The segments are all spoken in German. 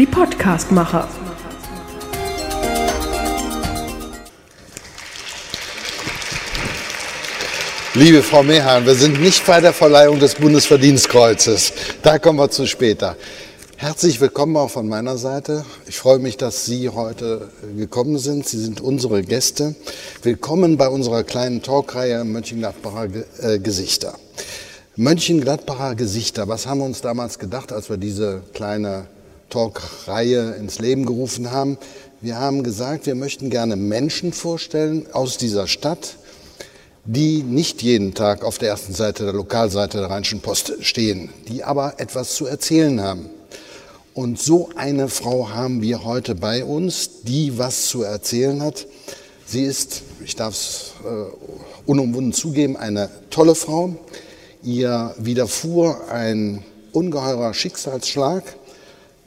Die Podcastmacher. Liebe Frau Mehan, wir sind nicht bei der Verleihung des Bundesverdienstkreuzes. Da kommen wir zu später. Herzlich willkommen auch von meiner Seite. Ich freue mich, dass Sie heute gekommen sind. Sie sind unsere Gäste. Willkommen bei unserer kleinen Talkreihe Mönchengladbacher äh, Gesichter. Mönchengladbacher Gesichter, was haben wir uns damals gedacht, als wir diese kleine Talkreihe ins Leben gerufen haben? Wir haben gesagt, wir möchten gerne Menschen vorstellen aus dieser Stadt, die nicht jeden Tag auf der ersten Seite der Lokalseite der Rheinischen Post stehen, die aber etwas zu erzählen haben. Und so eine Frau haben wir heute bei uns, die was zu erzählen hat. Sie ist, ich darf es äh, unumwunden zugeben, eine tolle Frau. Ihr widerfuhr ein ungeheurer Schicksalsschlag,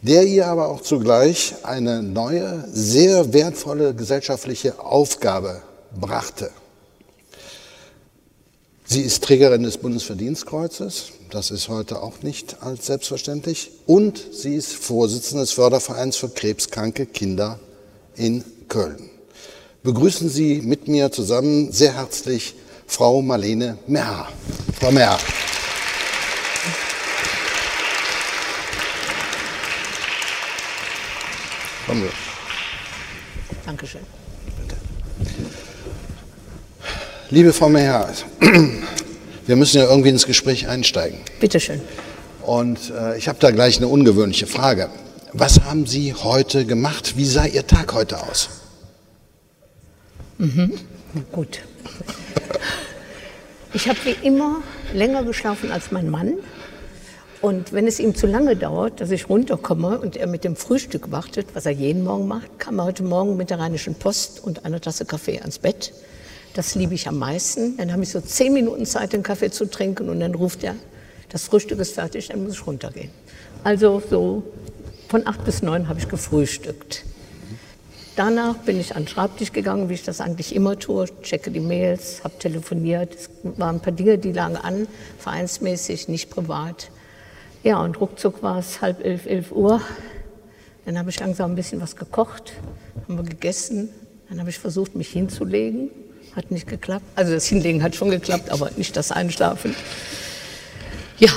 der ihr aber auch zugleich eine neue, sehr wertvolle gesellschaftliche Aufgabe brachte. Sie ist Trägerin des Bundesverdienstkreuzes, das ist heute auch nicht als selbstverständlich, und sie ist Vorsitzende des Fördervereins für krebskranke Kinder in Köln. Begrüßen Sie mit mir zusammen sehr herzlich Frau Marlene Merr. Frau Merr. Kommen wir. Dankeschön. Bitte. Liebe Frau Meyer, wir müssen ja irgendwie ins Gespräch einsteigen. Bitte schön. Und äh, ich habe da gleich eine ungewöhnliche Frage. Was haben Sie heute gemacht? Wie sah Ihr Tag heute aus? Mhm. Gut. Ich habe wie immer länger geschlafen als mein Mann. Und wenn es ihm zu lange dauert, dass ich runterkomme und er mit dem Frühstück wartet, was er jeden Morgen macht, kam er heute Morgen mit der Rheinischen Post und einer Tasse Kaffee ans Bett. Das liebe ich am meisten. Dann habe ich so zehn Minuten Zeit, den Kaffee zu trinken und dann ruft er, das Frühstück ist fertig, dann muss ich runtergehen. Also so von acht bis neun habe ich gefrühstückt. Danach bin ich an den Schreibtisch gegangen, wie ich das eigentlich immer tue, checke die Mails, habe telefoniert. Es waren ein paar Dinge, die lagen an, vereinsmäßig, nicht privat. Ja, und ruckzuck war es halb elf, elf Uhr. Dann habe ich langsam ein bisschen was gekocht, haben wir gegessen. Dann habe ich versucht, mich hinzulegen. Hat nicht geklappt. Also das Hinlegen hat schon geklappt, aber nicht das Einschlafen. Ja.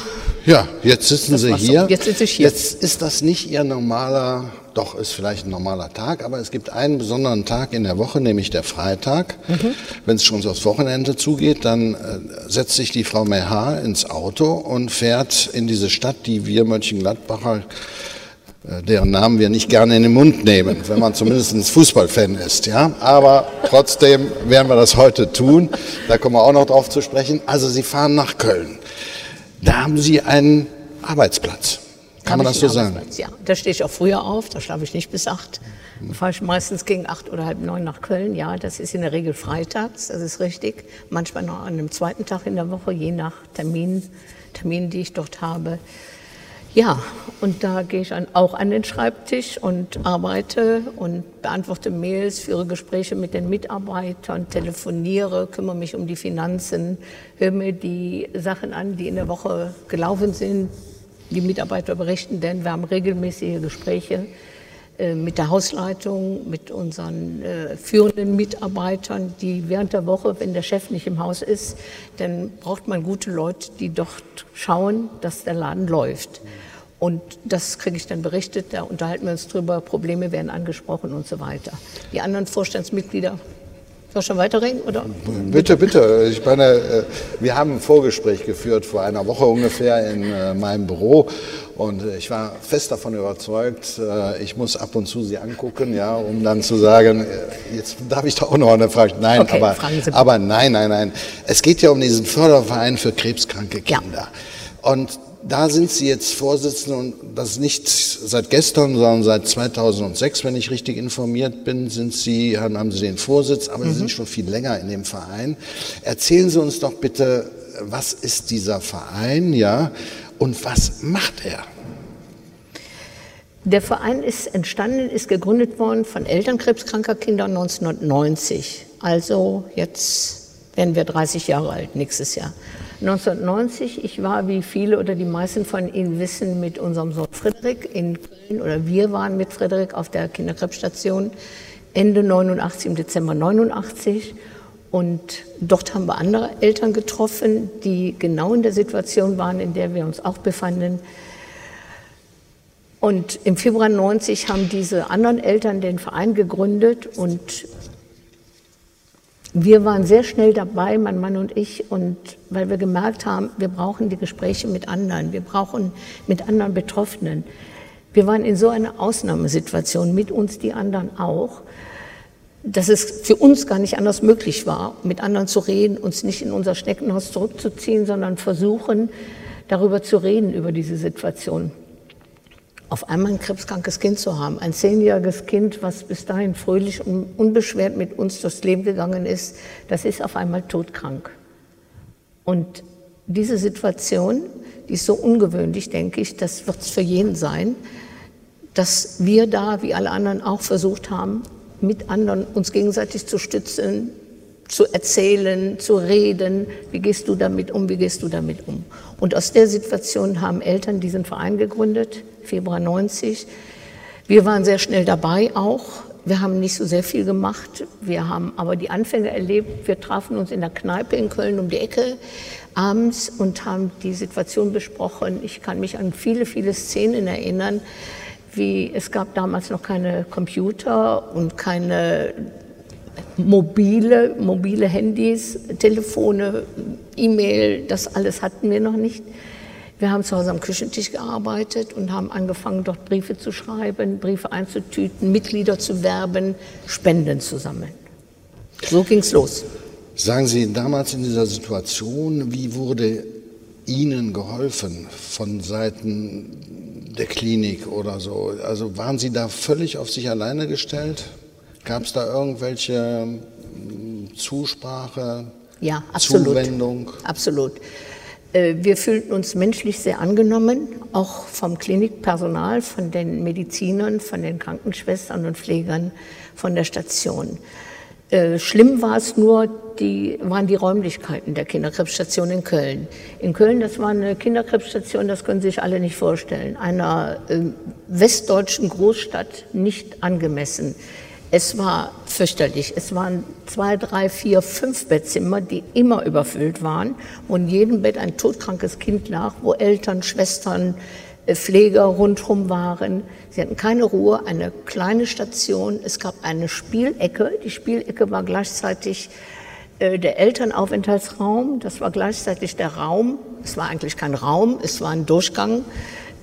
Ja, jetzt sitzen das Sie hier. So. Jetzt sitze ich hier. Jetzt ist das nicht Ihr normaler, doch ist vielleicht ein normaler Tag, aber es gibt einen besonderen Tag in der Woche, nämlich der Freitag. Mhm. Wenn es schon so aufs Wochenende zugeht, dann äh, setzt sich die Frau Meha ins Auto und fährt in diese Stadt, die wir Mönchengladbacher äh, deren Namen wir nicht gerne in den Mund nehmen, wenn man zumindest ein Fußballfan ist. Ja? Aber trotzdem werden wir das heute tun. Da kommen wir auch noch drauf zu sprechen. Also Sie fahren nach Köln. Da haben Sie einen Arbeitsplatz. Kann man das so sagen? Ja, da stehe ich auch früher auf, da schlafe ich nicht bis acht. Da fahre ich meistens gegen acht oder halb neun nach Köln. Ja, das ist in der Regel freitags, das ist richtig. Manchmal noch an einem zweiten Tag in der Woche, je nach Termin, Termin die ich dort habe. Ja, und da gehe ich auch an den Schreibtisch und arbeite und beantworte Mails, führe Gespräche mit den Mitarbeitern, telefoniere, kümmere mich um die Finanzen, höre mir die Sachen an, die in der Woche gelaufen sind. Die Mitarbeiter berichten, denn wir haben regelmäßige Gespräche mit der Hausleitung, mit unseren äh, führenden Mitarbeitern, die während der Woche, wenn der Chef nicht im Haus ist, dann braucht man gute Leute, die dort schauen, dass der Laden läuft. Und das kriege ich dann berichtet, da unterhalten wir uns drüber, Probleme werden angesprochen und so weiter. Die anderen Vorstandsmitglieder soll ich schon weiterreden? Oder? Bitte, bitte. Ich meine, äh, wir haben ein Vorgespräch geführt vor einer Woche ungefähr in äh, meinem Büro und äh, ich war fest davon überzeugt, ich muss ab und zu Sie angucken, ja, um dann zu sagen, jetzt darf ich doch auch noch eine Frage. Nein, okay, aber, aber nein, nein, nein. Es geht ja um diesen Förderverein für krebskranke Kinder. Ja. Und da sind Sie jetzt Vorsitzende und das nicht seit gestern, sondern seit 2006, wenn ich richtig informiert bin, sind Sie, haben Sie den Vorsitz, aber mhm. Sie sind schon viel länger in dem Verein. Erzählen Sie uns doch bitte, was ist dieser Verein, ja, und was macht er? Der Verein ist entstanden, ist gegründet worden von Eltern krebskranker Kinder 1990. Also jetzt werden wir 30 Jahre alt nächstes Jahr. 1990, ich war, wie viele oder die meisten von Ihnen wissen, mit unserem Sohn Friedrich in Köln, oder wir waren mit Friedrich auf der Kinderkrebsstation Ende 89, im Dezember 89. Und dort haben wir andere Eltern getroffen, die genau in der Situation waren, in der wir uns auch befanden. Und im Februar 90 haben diese anderen Eltern den Verein gegründet und wir waren sehr schnell dabei, mein Mann und ich, und weil wir gemerkt haben, wir brauchen die Gespräche mit anderen, wir brauchen mit anderen Betroffenen. Wir waren in so einer Ausnahmesituation, mit uns die anderen auch, dass es für uns gar nicht anders möglich war, mit anderen zu reden, uns nicht in unser Schneckenhaus zurückzuziehen, sondern versuchen, darüber zu reden, über diese Situation auf einmal ein krebskrankes Kind zu haben. Ein zehnjähriges Kind, was bis dahin fröhlich und unbeschwert mit uns durchs Leben gegangen ist, das ist auf einmal todkrank. Und diese Situation, die ist so ungewöhnlich, denke ich, das wird es für jeden sein, dass wir da, wie alle anderen auch versucht haben, mit anderen uns gegenseitig zu stützen, zu erzählen, zu reden, wie gehst du damit um, wie gehst du damit um. Und aus der Situation haben Eltern diesen Verein gegründet, Februar 90. Wir waren sehr schnell dabei auch. Wir haben nicht so sehr viel gemacht. Wir haben aber die Anfänge erlebt. Wir trafen uns in der Kneipe in Köln um die Ecke abends und haben die Situation besprochen. Ich kann mich an viele, viele Szenen erinnern, wie es gab damals noch keine Computer und keine mobile, mobile Handys, Telefone, E-Mail, das alles hatten wir noch nicht. Wir haben zu Hause am Küchentisch gearbeitet und haben angefangen, dort Briefe zu schreiben, Briefe einzutüten, Mitglieder zu werben, Spenden zu sammeln. So ging es los. Sagen Sie, damals in dieser Situation, wie wurde Ihnen geholfen von Seiten der Klinik oder so? Also waren Sie da völlig auf sich alleine gestellt? Gab es da irgendwelche hm, Zusprache, ja, absolut. Zuwendung? Absolut. Äh, wir fühlten uns menschlich sehr angenommen, auch vom Klinikpersonal, von den Medizinern, von den Krankenschwestern und Pflegern von der Station. Äh, schlimm war es nur, die, waren die Räumlichkeiten der Kinderkrebsstation in Köln. In Köln, das war eine Kinderkrebsstation, das können Sie sich alle nicht vorstellen, einer äh, westdeutschen Großstadt nicht angemessen. Es war fürchterlich. Es waren zwei, drei, vier, fünf Bettzimmer, die immer überfüllt waren, wo in jedem Bett ein todkrankes Kind lag, wo Eltern, Schwestern, Pfleger rundherum waren. Sie hatten keine Ruhe, eine kleine Station. Es gab eine Spielecke. Die Spielecke war gleichzeitig äh, der Elternaufenthaltsraum. Das war gleichzeitig der Raum. Es war eigentlich kein Raum, es war ein Durchgang.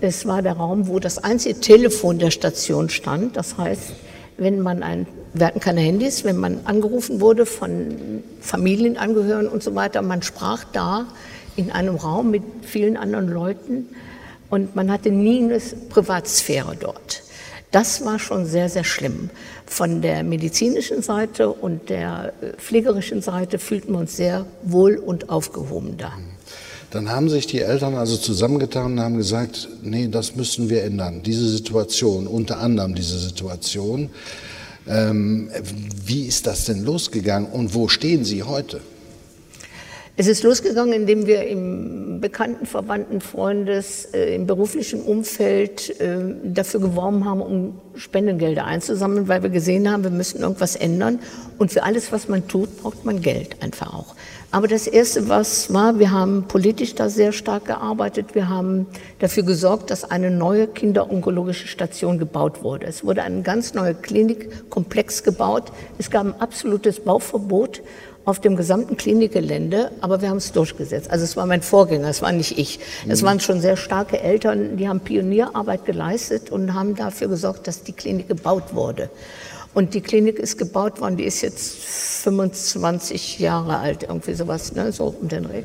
Es war der Raum, wo das einzige Telefon der Station stand. Das heißt, wenn man ein, wir hatten keine Handys, wenn man angerufen wurde von Familienangehörigen und so weiter, man sprach da in einem Raum mit vielen anderen Leuten und man hatte nie eine Privatsphäre dort. Das war schon sehr, sehr schlimm. Von der medizinischen Seite und der äh, pflegerischen Seite fühlten wir uns sehr wohl und aufgehoben da. Dann haben sich die Eltern also zusammengetan und haben gesagt, nee, das müssen wir ändern. Diese Situation, unter anderem diese Situation. Ähm, wie ist das denn losgegangen und wo stehen Sie heute? Es ist losgegangen, indem wir im bekannten, verwandten Freundes, äh, im beruflichen Umfeld äh, dafür geworben haben, um Spendengelder einzusammeln, weil wir gesehen haben, wir müssen irgendwas ändern. Und für alles, was man tut, braucht man Geld einfach auch. Aber das Erste, was war, wir haben politisch da sehr stark gearbeitet. Wir haben dafür gesorgt, dass eine neue kinderonkologische Station gebaut wurde. Es wurde ein ganz neuer Klinikkomplex gebaut. Es gab ein absolutes Bauverbot auf dem gesamten Klinikgelände, aber wir haben es durchgesetzt. Also es war mein Vorgänger, es war nicht ich. Es mhm. waren schon sehr starke Eltern, die haben Pionierarbeit geleistet und haben dafür gesorgt, dass die Klinik gebaut wurde. Und die Klinik ist gebaut worden, die ist jetzt 25 Jahre alt, irgendwie sowas, ne, so um den Dreh.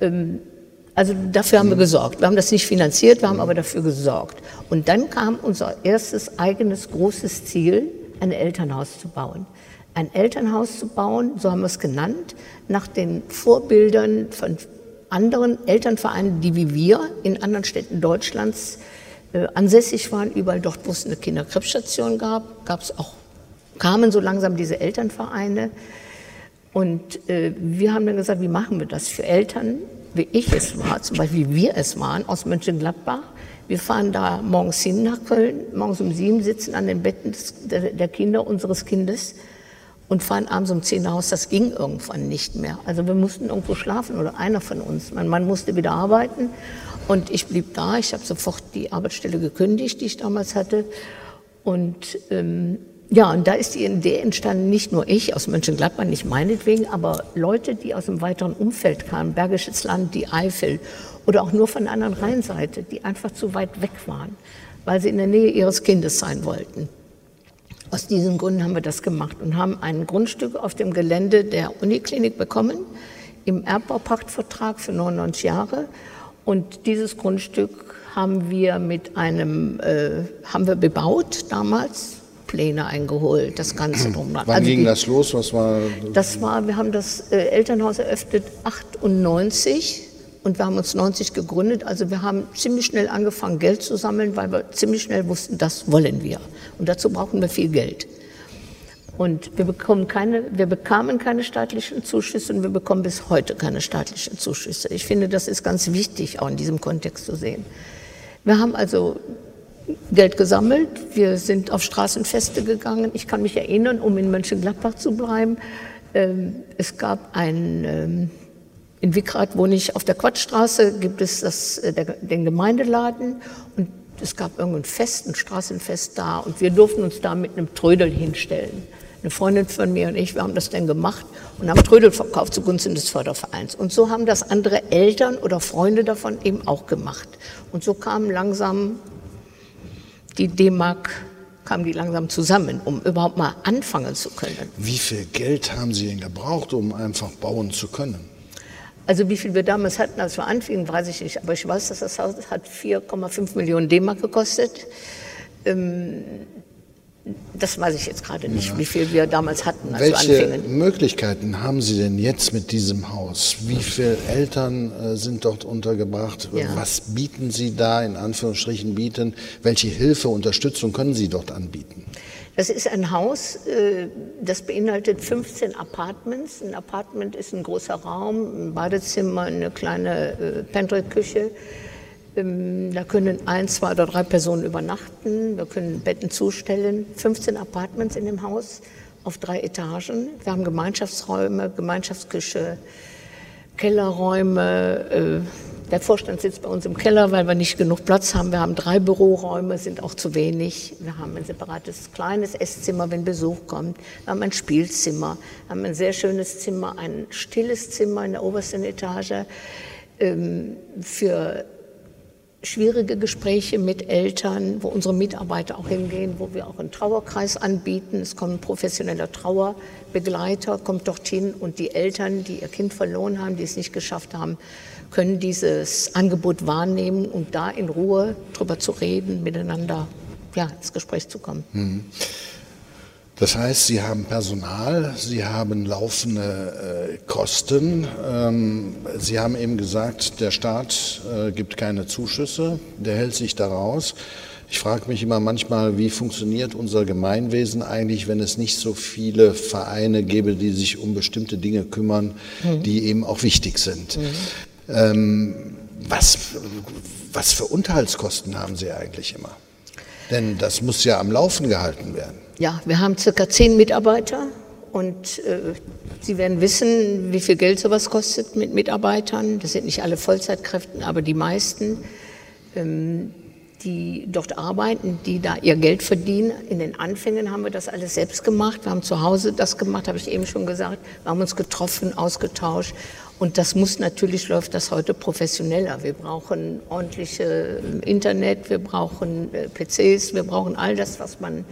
Ähm, also dafür haben wir gesorgt. Wir haben das nicht finanziert, wir haben aber dafür gesorgt. Und dann kam unser erstes eigenes großes Ziel, ein Elternhaus zu bauen ein Elternhaus zu bauen, so haben wir es genannt, nach den Vorbildern von anderen Elternvereinen, die wie wir in anderen Städten Deutschlands äh, ansässig waren. Überall dort, wo es eine Kinderkrebsstation gab, gab es auch, kamen so langsam diese Elternvereine. Und äh, wir haben dann gesagt, wie machen wir das für Eltern, wie ich es war, zum Beispiel wie wir es waren, aus Mönchengladbach. Wir fahren da morgens hin nach Köln, morgens um sieben sitzen an den Betten des, der, der Kinder unseres Kindes und fahren abends um zehn nach Hause. Das ging irgendwann nicht mehr. Also wir mussten irgendwo schlafen oder einer von uns. Mein Mann musste wieder arbeiten und ich blieb da. Ich habe sofort die Arbeitsstelle gekündigt, die ich damals hatte. Und ähm, ja, und da ist die Idee entstanden, nicht nur ich aus Mönchengladbach, nicht meinetwegen, aber Leute, die aus dem weiteren Umfeld kamen, Bergisches Land, die Eifel oder auch nur von der anderen Rheinseite, die einfach zu weit weg waren, weil sie in der Nähe ihres Kindes sein wollten. Aus diesen Gründen haben wir das gemacht und haben ein Grundstück auf dem Gelände der Uniklinik bekommen, im Erbbaupachtvertrag für 99 Jahre. Und dieses Grundstück haben wir mit einem, äh, haben wir bebaut damals, Pläne eingeholt, das Ganze Hm. drum. Wann Also ging die- das los? Was war Das war, wir haben das äh, Elternhaus eröffnet 98 und wir haben uns 90 gegründet. Also wir haben ziemlich schnell angefangen, Geld zu sammeln, weil wir ziemlich schnell wussten, das wollen wir. Und dazu brauchen wir viel Geld. Und wir, bekommen keine, wir bekamen keine staatlichen Zuschüsse und wir bekommen bis heute keine staatlichen Zuschüsse. Ich finde, das ist ganz wichtig, auch in diesem Kontext zu sehen. Wir haben also Geld gesammelt, wir sind auf Straßenfeste gegangen. Ich kann mich erinnern, um in Mönchengladbach zu bleiben, ähm, es gab ein, ähm, in Wickrath wohne ich auf der Quatschstraße, gibt es das, äh, der, den Gemeindeladen und es gab irgendein Fest, ein Straßenfest da und wir durften uns da mit einem Trödel hinstellen. Eine Freundin von mir und ich, wir haben das dann gemacht und haben Trödel verkauft zugunsten des Fördervereins. Und so haben das andere Eltern oder Freunde davon eben auch gemacht. Und so kamen langsam die D-Mark, kamen die langsam zusammen, um überhaupt mal anfangen zu können. Wie viel Geld haben Sie denn gebraucht, um einfach bauen zu können? Also wie viel wir damals hatten, als wir anfingen, weiß ich nicht. Aber ich weiß, dass das Haus hat 4,5 Millionen D-Mark gekostet. Ähm, das weiß ich jetzt gerade nicht, wie viel wir damals hatten, als wir Welche anfingen. Möglichkeiten haben Sie denn jetzt mit diesem Haus? Wie viele Eltern äh, sind dort untergebracht? Ja. Was bieten Sie da in Anführungsstrichen bieten? Welche Hilfe, Unterstützung können Sie dort anbieten? Das ist ein Haus, äh, das beinhaltet 15 Apartments. Ein Apartment ist ein großer Raum, ein Badezimmer, eine kleine äh, Pantry-Küche. Ähm, Da können ein, zwei oder drei Personen übernachten. Wir können Betten zustellen. 15 Apartments in dem Haus auf drei Etagen. Wir haben Gemeinschaftsräume, Gemeinschaftsküche, Kellerräume. Der Vorstand sitzt bei uns im Keller, weil wir nicht genug Platz haben. Wir haben drei Büroräume, sind auch zu wenig. Wir haben ein separates kleines Esszimmer, wenn Besuch kommt. Wir haben ein Spielzimmer, haben ein sehr schönes Zimmer, ein stilles Zimmer in der obersten Etage ähm, für schwierige Gespräche mit Eltern, wo unsere Mitarbeiter auch hingehen, wo wir auch einen Trauerkreis anbieten. Es kommt ein professioneller Trauerbegleiter, kommt dorthin und die Eltern, die ihr Kind verloren haben, die es nicht geschafft haben, können dieses Angebot wahrnehmen und da in Ruhe drüber zu reden, miteinander ja, ins Gespräch zu kommen. Das heißt, Sie haben Personal, Sie haben laufende äh, Kosten. Ähm, Sie haben eben gesagt, der Staat äh, gibt keine Zuschüsse, der hält sich da raus. Ich frage mich immer manchmal, wie funktioniert unser Gemeinwesen eigentlich, wenn es nicht so viele Vereine gäbe, die sich um bestimmte Dinge kümmern, die eben auch wichtig sind. Ähm, was, was für Unterhaltskosten haben Sie eigentlich immer? Denn das muss ja am Laufen gehalten werden. Ja, wir haben circa zehn Mitarbeiter und äh, Sie werden wissen, wie viel Geld sowas kostet mit Mitarbeitern. Das sind nicht alle Vollzeitkräfte, aber die meisten, ähm, die dort arbeiten, die da ihr Geld verdienen. In den Anfängen haben wir das alles selbst gemacht. Wir haben zu Hause das gemacht, habe ich eben schon gesagt. Wir haben uns getroffen, ausgetauscht. Und das muss natürlich, läuft das heute professioneller. Wir brauchen ordentliche äh, Internet, wir brauchen äh, PCs, wir brauchen all das, was man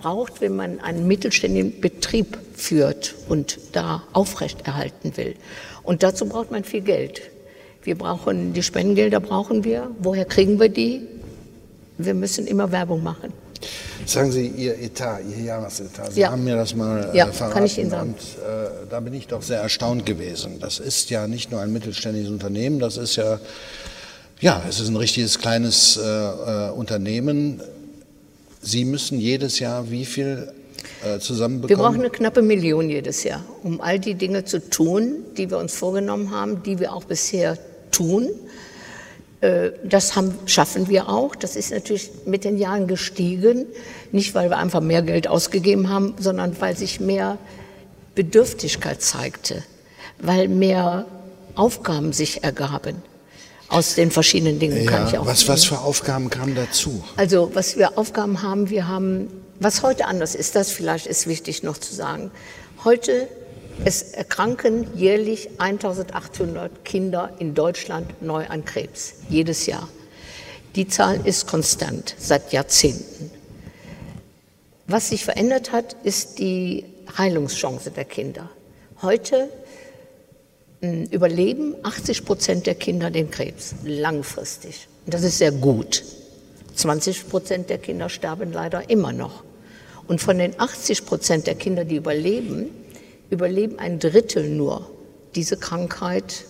braucht, wenn man einen mittelständigen Betrieb führt und da aufrechterhalten will. Und dazu braucht man viel Geld. Wir brauchen die Spendengelder brauchen wir. Woher kriegen wir die? Wir müssen immer Werbung machen. Sagen Sie Ihr Etat, Ihr Jahresetat. Sie Ja. haben mir das mal äh, Ja, verraten. kann ich Ihnen sagen. Und äh, da bin ich doch sehr erstaunt gewesen. Das ist ja nicht nur ein mittelständisches Unternehmen, das ist ja, ja, es ist ein richtiges kleines äh, äh, Unternehmen. Sie müssen jedes Jahr wie viel äh, zusammenbekommen? Wir brauchen eine knappe Million jedes Jahr, um all die Dinge zu tun, die wir uns vorgenommen haben, die wir auch bisher tun. Äh, das haben, schaffen wir auch. Das ist natürlich mit den Jahren gestiegen. Nicht, weil wir einfach mehr Geld ausgegeben haben, sondern weil sich mehr Bedürftigkeit zeigte, weil mehr Aufgaben sich ergaben aus den verschiedenen Dingen. Ja, kann ich auch was, was für Aufgaben kamen dazu? Also was wir Aufgaben haben, wir haben, was heute anders ist, das vielleicht ist wichtig noch zu sagen. Heute es erkranken jährlich 1800 Kinder in Deutschland neu an Krebs, jedes Jahr. Die Zahl ist konstant seit Jahrzehnten. Was sich verändert hat, ist die Heilungschance der Kinder. Heute überleben 80 Prozent der Kinder den Krebs langfristig. Und das ist sehr gut. 20 Prozent der Kinder sterben leider immer noch. Und von den 80 Prozent der Kinder, die überleben, überleben ein Drittel nur diese Krankheit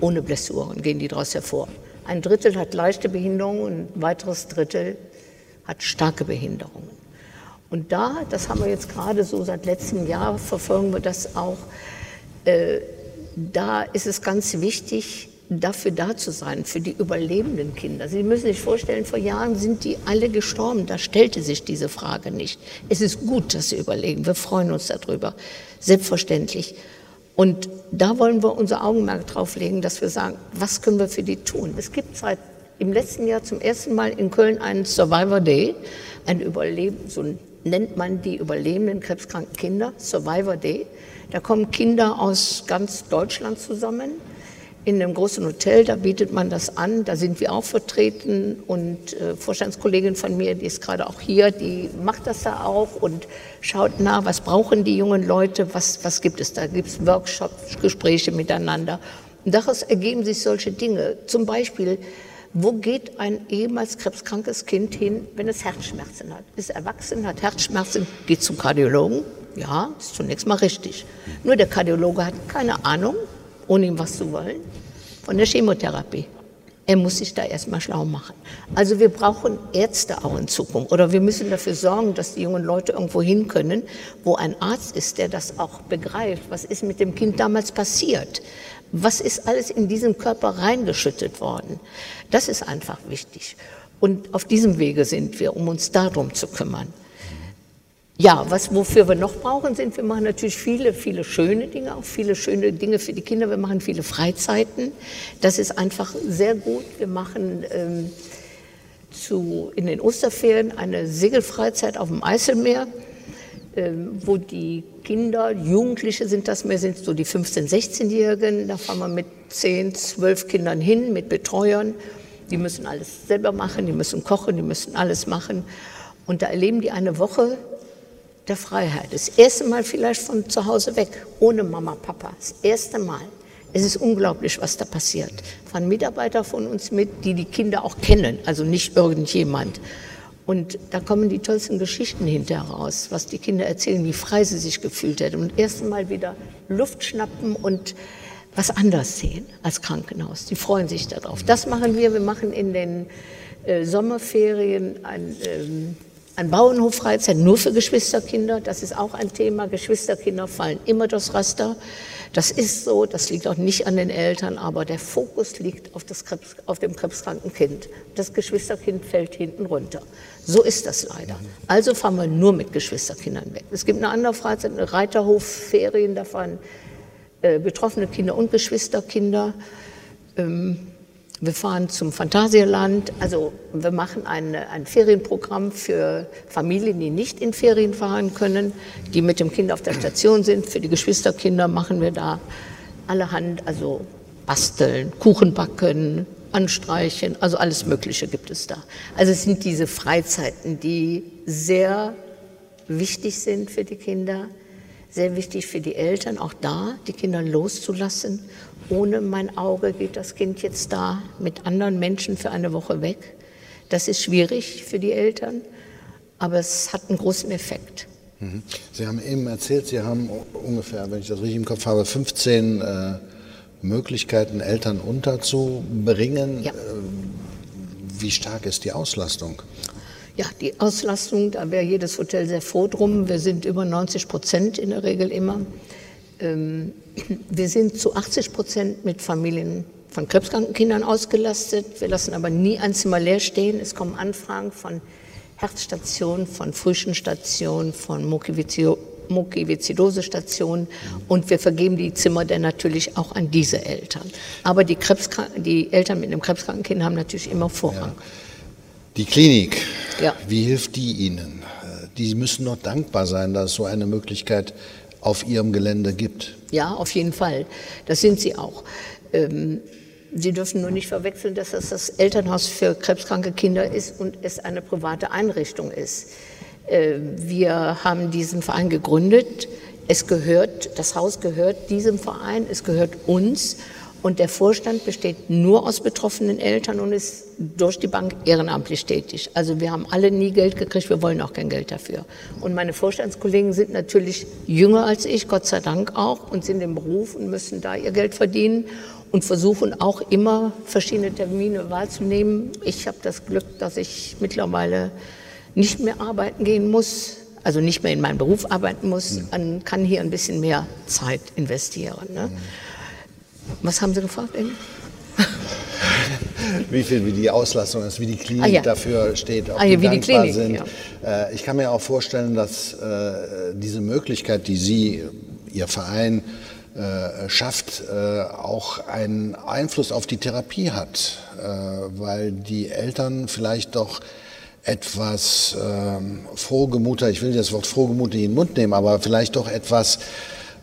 ohne Blessuren, gehen die daraus hervor. Ein Drittel hat leichte Behinderungen, ein weiteres Drittel hat starke Behinderungen. Und da, das haben wir jetzt gerade so seit letztem Jahr, verfolgen wir das auch, äh, da ist es ganz wichtig, dafür da zu sein, für die überlebenden Kinder. Sie müssen sich vorstellen, vor Jahren sind die alle gestorben. Da stellte sich diese Frage nicht. Es ist gut, dass sie überlegen. Wir freuen uns darüber. Selbstverständlich. Und da wollen wir unser Augenmerk drauf legen, dass wir sagen, was können wir für die tun? Es gibt seit im letzten Jahr zum ersten Mal in Köln einen Survivor Day, ein Überleben, so nennt man die überlebenden krebskranken Kinder, Survivor Day. Da kommen Kinder aus ganz Deutschland zusammen in einem großen Hotel, da bietet man das an, da sind wir auch vertreten und äh, Vorstandskollegin von mir, die ist gerade auch hier, die macht das da auch und schaut nach, was brauchen die jungen Leute, was, was gibt es da, gibt es Workshops, Gespräche miteinander. Und daraus ergeben sich solche Dinge, zum Beispiel, wo geht ein ehemals krebskrankes Kind hin, wenn es Herzschmerzen hat? Ist erwachsen, hat Herzschmerzen, geht zum Kardiologen? Ja, ist zunächst mal richtig. Nur der Kardiologe hat keine Ahnung, ohne ihm was zu wollen, von der Chemotherapie. Er muss sich da erstmal schlau machen. Also wir brauchen Ärzte auch in Zukunft. Oder wir müssen dafür sorgen, dass die jungen Leute irgendwo hin können, wo ein Arzt ist, der das auch begreift. Was ist mit dem Kind damals passiert? Was ist alles in diesen Körper reingeschüttet worden? Das ist einfach wichtig. Und auf diesem Wege sind wir, um uns darum zu kümmern. Ja, was, wofür wir noch brauchen, sind, wir machen natürlich viele, viele schöne Dinge, auch viele schöne Dinge für die Kinder. Wir machen viele Freizeiten. Das ist einfach sehr gut. Wir machen ähm, zu, in den Osterferien eine Segelfreizeit auf dem Eiselmeer, ähm, wo die Kinder, Jugendliche sind das mehr, sind so die 15-, 16-Jährigen. Da fahren wir mit 10, 12 Kindern hin, mit Betreuern. Die müssen alles selber machen, die müssen kochen, die müssen alles machen. Und da erleben die eine Woche der Freiheit. Das erste Mal vielleicht von zu Hause weg, ohne Mama, Papa. Das erste Mal. Es ist unglaublich, was da passiert. Fahren Mitarbeiter von uns mit, die die Kinder auch kennen, also nicht irgendjemand. Und da kommen die tollsten Geschichten hinterher raus, was die Kinder erzählen, wie frei sie sich gefühlt hätten. Und erst einmal wieder Luft schnappen und was anders sehen als Krankenhaus. Die freuen sich darauf. Das machen wir. Wir machen in den äh, Sommerferien ein ähm, ein Bauernhof-Freizeit nur für Geschwisterkinder, das ist auch ein Thema. Geschwisterkinder fallen immer das Raster. Das ist so, das liegt auch nicht an den Eltern, aber der Fokus liegt auf, das Krebs, auf dem krebskranken Kind. Das Geschwisterkind fällt hinten runter. So ist das leider. Also fahren wir nur mit Geschwisterkindern weg. Es gibt eine andere Freizeit, eine Reiterhof-Ferien, da fahren äh, betroffene Kinder und Geschwisterkinder. Ähm, wir fahren zum Phantasialand. Also wir machen ein, ein Ferienprogramm für Familien, die nicht in Ferien fahren können, die mit dem Kind auf der Station sind. Für die Geschwisterkinder machen wir da allerhand, also basteln, Kuchen backen, anstreichen, also alles Mögliche gibt es da. Also es sind diese Freizeiten, die sehr wichtig sind für die Kinder, sehr wichtig für die Eltern, auch da die Kinder loszulassen ohne mein Auge geht das Kind jetzt da mit anderen Menschen für eine Woche weg. Das ist schwierig für die Eltern, aber es hat einen großen Effekt. Mhm. Sie haben eben erzählt, Sie haben ungefähr, wenn ich das richtig im Kopf habe, 15 äh, Möglichkeiten, Eltern unterzubringen. Ja. Äh, wie stark ist die Auslastung? Ja, die Auslastung, da wäre jedes Hotel sehr froh drum. Wir sind über 90 Prozent in der Regel immer. Ähm, wir sind zu 80 Prozent mit Familien von krebskranken Kindern ausgelastet. Wir lassen aber nie ein Zimmer leer stehen. Es kommen Anfragen von Herzstationen, von Frühchenstationen, von Mukoviszidose-Stationen und wir vergeben die Zimmer dann natürlich auch an diese Eltern. Aber die, die Eltern mit einem krebskranken Kind haben natürlich immer Vorrang. Ja. Die Klinik, ja. wie hilft die Ihnen? Die müssen noch dankbar sein, dass es so eine Möglichkeit auf ihrem Gelände gibt. Ja, auf jeden Fall. Das sind sie auch. Ähm, Sie dürfen nur nicht verwechseln, dass das das Elternhaus für krebskranke Kinder ist und es eine private Einrichtung ist. Äh, wir haben diesen Verein gegründet. Es gehört, das Haus gehört diesem Verein, es gehört uns. Und der Vorstand besteht nur aus betroffenen Eltern und ist durch die Bank ehrenamtlich tätig. Also wir haben alle nie Geld gekriegt, wir wollen auch kein Geld dafür. Und meine Vorstandskollegen sind natürlich jünger als ich, Gott sei Dank auch, und sind im Beruf und müssen da ihr Geld verdienen und versuchen auch immer verschiedene Termine wahrzunehmen. Ich habe das Glück, dass ich mittlerweile nicht mehr arbeiten gehen muss, also nicht mehr in meinem Beruf arbeiten muss, mhm. kann hier ein bisschen mehr Zeit investieren. Ne? Mhm. Was haben Sie gefragt? wie viel wie die Auslastung ist, wie die Klinik ah, ja. dafür steht, ob ah, ja, die dankbar die Klinik, sind. Ja. Äh, ich kann mir auch vorstellen, dass äh, diese Möglichkeit, die Sie, Ihr Verein äh, schafft, auch einen Einfluss auf die Therapie hat, weil die Eltern vielleicht doch etwas ähm, frohgemuter, ich will das Wort frohgemuter in den Mund nehmen, aber vielleicht doch etwas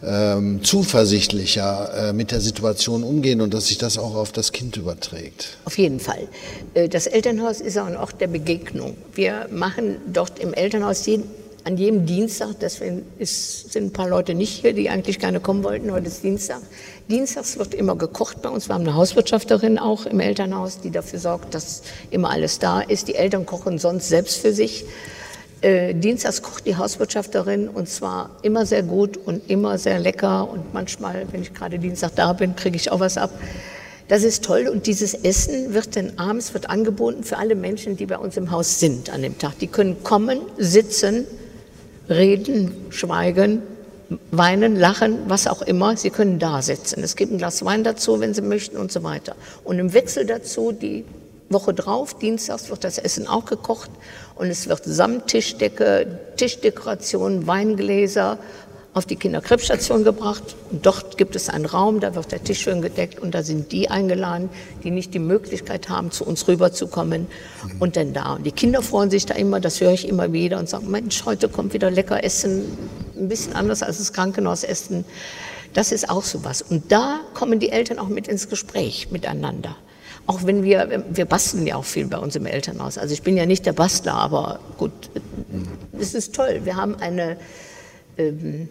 ähm, zuversichtlicher äh, mit der Situation umgehen und dass sich das auch auf das Kind überträgt. Auf jeden Fall. Äh, das Elternhaus ist auch ein Ort der Begegnung. Wir machen dort im Elternhaus jeden, an jedem Dienstag, deswegen sind ein paar Leute nicht hier, die eigentlich gerne kommen wollten, heute ist Dienstag. Dienstags wird immer gekocht bei uns. Wir haben eine Hauswirtschafterin auch im Elternhaus, die dafür sorgt, dass immer alles da ist. Die Eltern kochen sonst selbst für sich. Äh, Dienstags kocht die Hauswirtschafterin und zwar immer sehr gut und immer sehr lecker und manchmal, wenn ich gerade Dienstag da bin, kriege ich auch was ab. Das ist toll und dieses Essen wird dann abends wird angeboten für alle Menschen, die bei uns im Haus sind an dem Tag. Die können kommen, sitzen, reden, schweigen, weinen, lachen, was auch immer. Sie können da sitzen. Es gibt ein Glas Wein dazu, wenn Sie möchten und so weiter. Und im Wechsel dazu, die Woche drauf, dienstags, wird das Essen auch gekocht und es wird Samttischdecke, Tischdekoration, Weingläser auf die Kinderkrebsstation gebracht. Und dort gibt es einen Raum, da wird der Tisch schön gedeckt und da sind die eingeladen, die nicht die Möglichkeit haben, zu uns rüberzukommen und dann da. Und die Kinder freuen sich da immer, das höre ich immer wieder und sagen, Mensch, heute kommt wieder lecker Essen, ein bisschen anders als das Krankenhausessen. Das ist auch so was. Und da kommen die Eltern auch mit ins Gespräch miteinander. Auch wenn wir, wir basteln ja auch viel bei uns im Elternhaus. Also ich bin ja nicht der Bastler, aber gut, es ist toll. Wir haben eine, ähm,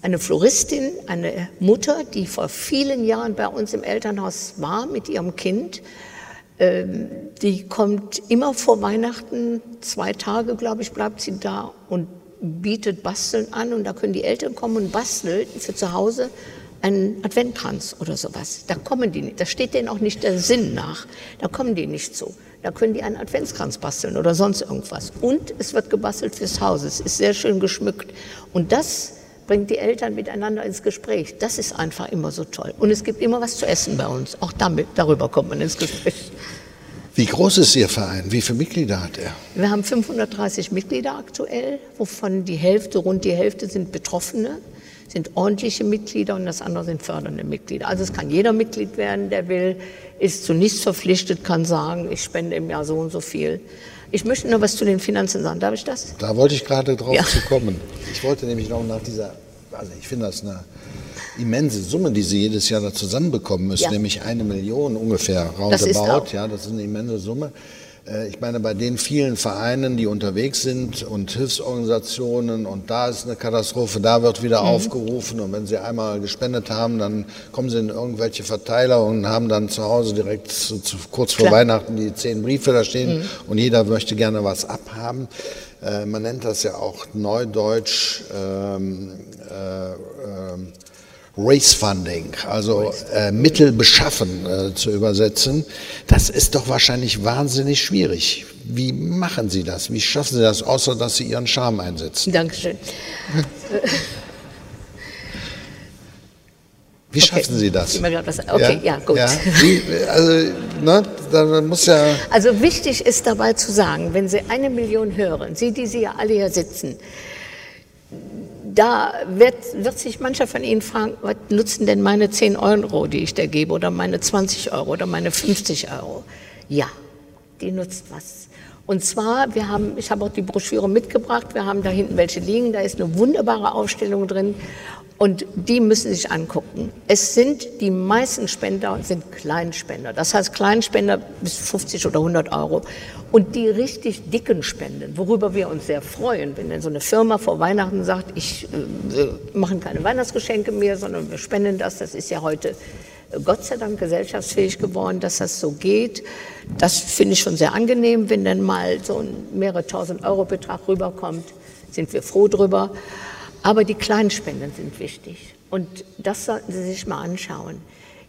eine Floristin, eine Mutter, die vor vielen Jahren bei uns im Elternhaus war mit ihrem Kind. Ähm, die kommt immer vor Weihnachten, zwei Tage, glaube ich, bleibt sie da und bietet Basteln an. Und da können die Eltern kommen und basteln für zu Hause einen Adventkranz oder sowas. Da kommen die nicht, da steht denen auch nicht der Sinn nach. Da kommen die nicht zu. Da können die einen Adventskranz basteln oder sonst irgendwas. Und es wird gebastelt fürs Haus. Es ist sehr schön geschmückt. Und das bringt die Eltern miteinander ins Gespräch. Das ist einfach immer so toll. Und es gibt immer was zu essen bei uns. Auch damit, darüber kommt man ins Gespräch. Wie groß ist Ihr Verein? Wie viele Mitglieder hat er? Wir haben 530 Mitglieder aktuell, wovon die Hälfte, rund die Hälfte sind Betroffene, sind ordentliche Mitglieder und das andere sind fördernde Mitglieder. Also es kann jeder Mitglied werden, der will, ist zu nichts verpflichtet, kann sagen, ich spende im Jahr so und so viel. Ich möchte noch was zu den Finanzen sagen. Darf ich das? Da wollte ich gerade drauf ja. zu kommen. Ich wollte nämlich noch nach dieser, also ich finde das eine immense Summe, die Sie jedes Jahr da zusammenbekommen müssen, ja. nämlich eine Million ungefähr roundabout. Ja, das ist eine immense Summe. Äh, ich meine, bei den vielen Vereinen, die unterwegs sind und Hilfsorganisationen und da ist eine Katastrophe, da wird wieder mhm. aufgerufen und wenn sie einmal gespendet haben, dann kommen sie in irgendwelche Verteiler und haben dann zu Hause direkt zu, zu, kurz vor Klar. Weihnachten die zehn Briefe da stehen mhm. und jeder möchte gerne was abhaben. Äh, man nennt das ja auch neudeutsch ähm, äh, äh, Race Funding, also äh, Mittel beschaffen äh, zu übersetzen, das ist doch wahrscheinlich wahnsinnig schwierig. Wie machen Sie das? Wie schaffen Sie das, außer dass Sie Ihren Charme einsetzen? Dankeschön. Wie schaffen Sie das? Okay, ja, gut. Ja, wie, also, ne, da muss ja. Also wichtig ist dabei zu sagen, wenn Sie eine Million hören, Sie, die Sie ja alle hier sitzen, da wird, wird sich mancher von Ihnen fragen, was nutzen denn meine 10 Euro, die ich da gebe, oder meine 20 Euro oder meine 50 Euro? Ja, die nutzt was. Und zwar, wir haben, ich habe auch die Broschüre mitgebracht, wir haben da hinten welche liegen, da ist eine wunderbare Aufstellung drin und die müssen sich angucken. Es sind, die meisten Spender sind Kleinspender. Das heißt Kleinspender bis 50 oder 100 Euro. Und die richtig dicken Spenden, worüber wir uns sehr freuen, wenn dann so eine Firma vor Weihnachten sagt, ich, äh, machen keine Weihnachtsgeschenke mehr, sondern wir spenden das. Das ist ja heute äh, Gott sei Dank gesellschaftsfähig geworden, dass das so geht. Das finde ich schon sehr angenehm, wenn dann mal so ein mehrere tausend Euro Betrag rüberkommt, sind wir froh drüber. Aber die kleinen Spenden sind wichtig. Und das sollten Sie sich mal anschauen.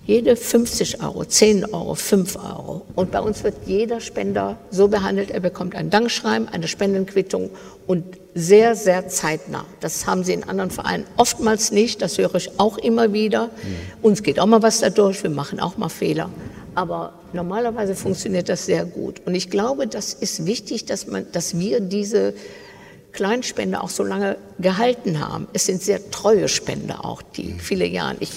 Jede 50 Euro, 10 Euro, 5 Euro. Und bei uns wird jeder Spender so behandelt, er bekommt ein Dankschreiben, eine Spendenquittung und sehr, sehr zeitnah. Das haben Sie in anderen Vereinen oftmals nicht, das höre ich auch immer wieder. Mhm. Uns geht auch mal was dadurch, wir machen auch mal Fehler. Aber normalerweise funktioniert das sehr gut. Und ich glaube, das ist wichtig, dass, man, dass wir diese Kleinspender auch so lange gehalten haben. Es sind sehr treue Spender auch, die mhm. viele Jahre. Ich,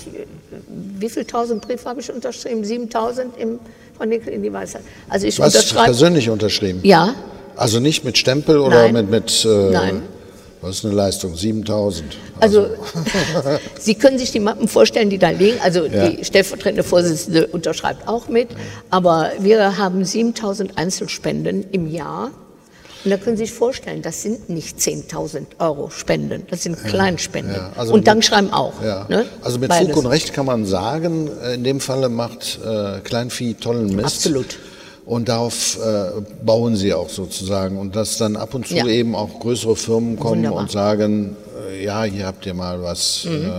wie viele tausend Briefe habe ich unterschrieben? 7000 im, von Nickel in die Weisheit. Also ich Was, unterschreibe. persönlich unterschrieben? Ja. Also nicht mit Stempel oder Nein. mit. mit äh, Nein. Was ist eine Leistung? 7000. Also, also Sie können sich die Mappen vorstellen, die da liegen. Also ja. die stellvertretende Vorsitzende unterschreibt auch mit. Aber wir haben 7000 Einzelspenden im Jahr. Und da können Sie sich vorstellen, das sind nicht 10.000 Euro Spenden, das sind Kleinspenden. Ja, also und Dankschreiben auch. Ja. Ne? Also mit Beides. Fug und Recht kann man sagen, äh, in dem Falle macht äh, Kleinvieh tollen Mist. Absolut. Und darauf äh, bauen sie auch sozusagen. Und dass dann ab und zu eben auch größere Firmen kommen Wunderbar. und sagen, äh, ja, hier habt ihr mal was. Mhm. Äh, äh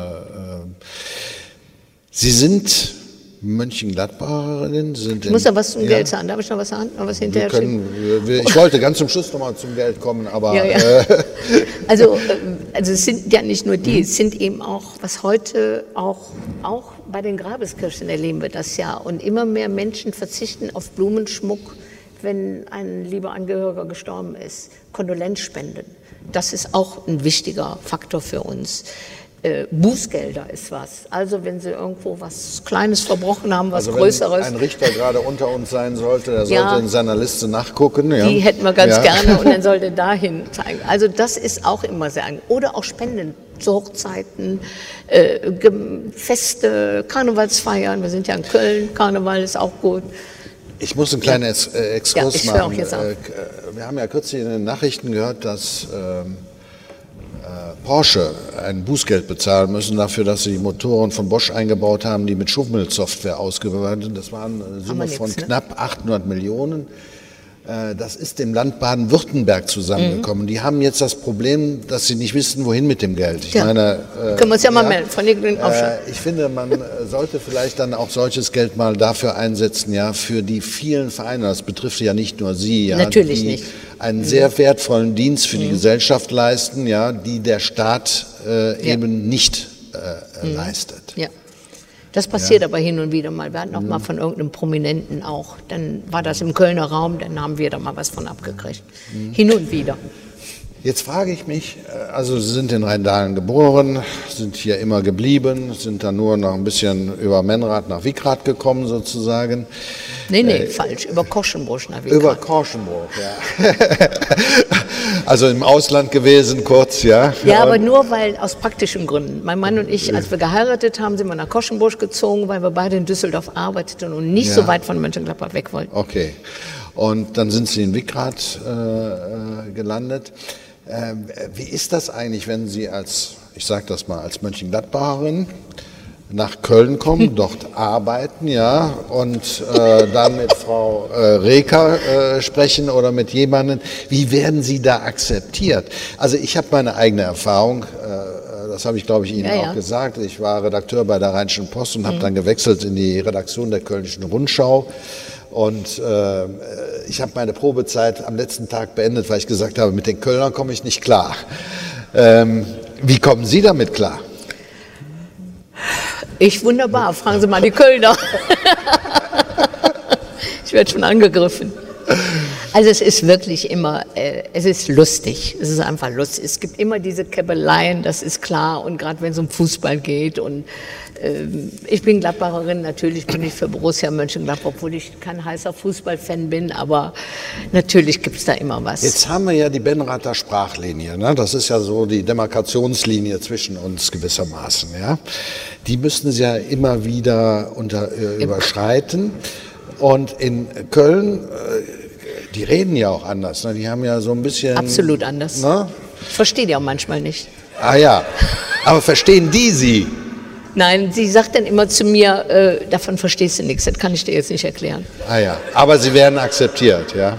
sie sind Mönchengladbacherinnen sind. Ich muss da was zum ja. Geld sagen. Darf ich noch was sagen? Noch was hinterher können, wir, Ich wollte ganz zum Schluss noch mal zum Geld kommen, aber. Ja, ja. Äh, also, äh, also es sind ja nicht nur die, es sind eben auch, was heute auch, auch bei den Grabeskirchen erleben wir das ja. Und immer mehr Menschen verzichten auf Blumenschmuck, wenn ein lieber Angehöriger gestorben ist. Kondolenzspenden. Das ist auch ein wichtiger Faktor für uns äh, Bußgelder ist was. Also wenn Sie irgendwo was Kleines verbrochen haben, was also Größeres. Wenn ein Richter gerade unter uns sein sollte, der ja, sollte in seiner Liste nachgucken. Ja. Die hätten wir ganz ja. gerne und dann sollte dahin zeigen. Also das ist auch immer sehr angenehm. Oder auch Spenden zu Hochzeiten, äh, Feste, Karnevalsfeiern. Wir sind ja in Köln, Karneval ist auch gut. Ich muss einen kleinen ja. Äh, Exkurs machen. Äh, wir haben ja kürzlich in den Nachrichten gehört, dass ähm, Porsche ein Bußgeld bezahlen müssen dafür, dass sie die Motoren von Bosch eingebaut haben, die mit Schummelsoftware ausgebaut sind. Das waren eine Summe von ne? knapp 800 Millionen. Äh, das ist dem Land Baden-Württemberg zusammengekommen. Mhm. Die haben jetzt das Problem, dass sie nicht wissen, wohin mit dem Geld. Ich ja. meine, äh, können wir uns ja, ja mal melden von den äh, Ich finde, man sollte vielleicht dann auch solches Geld mal dafür einsetzen, ja, für die vielen Vereine. Das betrifft ja nicht nur Sie, ja, Natürlich die nicht. einen sehr wertvollen Dienst für mhm. die Gesellschaft leisten, ja, die der Staat äh, eben nicht äh, mhm. leistet. Das passiert ja. aber hin und wieder mal. Wir hatten auch mhm. mal von irgendeinem Prominenten auch. Dann war das im Kölner Raum, dann haben wir da mal was von abgekriegt. Mhm. Hin und wieder. Jetzt frage ich mich, äh, also Sie sind in Rheindahlen geboren, sind hier immer geblieben, sind dann nur noch ein bisschen über Menrad nach Wiegrad gekommen sozusagen. Nee, nee, äh, falsch, über Korschenbruch nach Wiegrad. Über Korschenbruch, ja. also im Ausland gewesen kurz, ja. Ja, aber nur weil, aus praktischen Gründen. Mein Mann und ich, als wir geheiratet haben, sind wir nach Korschenbruch gezogen, weil wir beide in Düsseldorf arbeiteten und nicht ja. so weit von Mönchengladbach weg wollten. Okay. Und dann sind Sie in Wiegrad äh, äh gelandet. Ähm, wie ist das eigentlich, wenn Sie als, ich sage das mal, als Mönchengladbacherin nach Köln kommen, dort arbeiten, ja, und äh, dann mit Frau äh, Reker äh, sprechen oder mit jemandem. Wie werden Sie da akzeptiert? Also ich habe meine eigene Erfahrung. Äh, das habe ich, glaube ich, Ihnen ja, auch ja. gesagt. Ich war Redakteur bei der Rheinischen Post und habe mhm. dann gewechselt in die Redaktion der Kölnischen Rundschau. Und äh, ich habe meine Probezeit am letzten Tag beendet, weil ich gesagt habe, mit den Kölnern komme ich nicht klar. Ähm, wie kommen Sie damit klar? Ich wunderbar. Fragen Sie mal die Kölner. ich werde schon angegriffen. Also es ist wirklich immer, äh, es ist lustig. Es ist einfach lustig. Es gibt immer diese Käppeleien, das ist klar. Und gerade wenn es um Fußball geht und ähm, ich bin Gladbacherin, natürlich bin ich für Borussia Mönchengladbach, obwohl ich kein heißer Fußballfan bin, aber natürlich gibt es da immer was. Jetzt haben wir ja die Benrather Sprachlinie, ne? das ist ja so die Demarkationslinie zwischen uns gewissermaßen. Ja? Die müssen Sie ja immer wieder unter, äh, überschreiten. Und in Köln, äh, die reden ja auch anders, ne? die haben ja so ein bisschen... Absolut anders. Ne? Ich verstehe die auch manchmal nicht. Ah ja, aber verstehen die Sie? Nein, sie sagt dann immer zu mir, äh, davon verstehst du nichts, das kann ich dir jetzt nicht erklären. Ah ja, aber Sie werden akzeptiert, ja?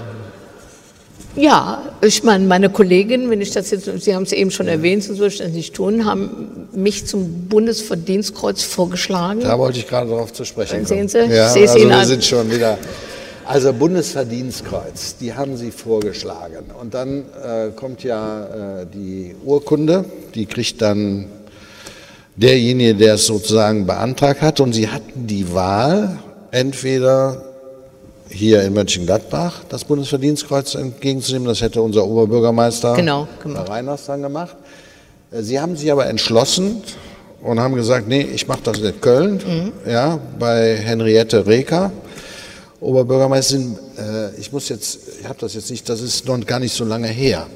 Ja, ich meine, meine Kollegin, wenn ich das jetzt, Sie haben es eben schon erwähnt, sonst würde ich das nicht tun, haben mich zum Bundesverdienstkreuz vorgeschlagen. Da wollte ich gerade darauf zu sprechen Sehen kommen. Sie? Ja, Ich sehe es also Ihnen wir an. sind schon wieder. Also Bundesverdienstkreuz, die haben Sie vorgeschlagen. Und dann äh, kommt ja äh, die Urkunde, die kriegt dann derjenige, der es sozusagen beantragt hat. Und Sie hatten die Wahl, entweder hier in Mönchengladbach das Bundesverdienstkreuz entgegenzunehmen, das hätte unser Oberbürgermeister Genau. Herr Reiners dann gemacht. Äh, Sie haben sich aber entschlossen und haben gesagt, nee, ich mache das in Köln, Mhm. ja, bei Henriette Reker, Oberbürgermeisterin. Äh, ich muss jetzt, ich habe das jetzt nicht, das ist noch gar nicht so lange her.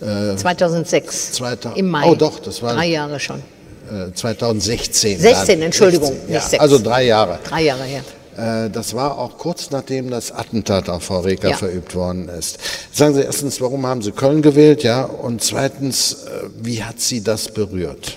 2006. 2000 Im Mai. Oh, doch, das war- Drei Jahre schon. Äh, 2016. 16, dann. Entschuldigung, 16, nicht ja, sechs. Also drei Jahre. Drei Jahre her. Äh, Das war auch kurz nachdem das Attentat auf Frau Reker Ja. verübt worden ist. Sagen Sie erstens, warum haben Sie Köln gewählt, ja? Und zweitens, äh, wie hat Sie das berührt?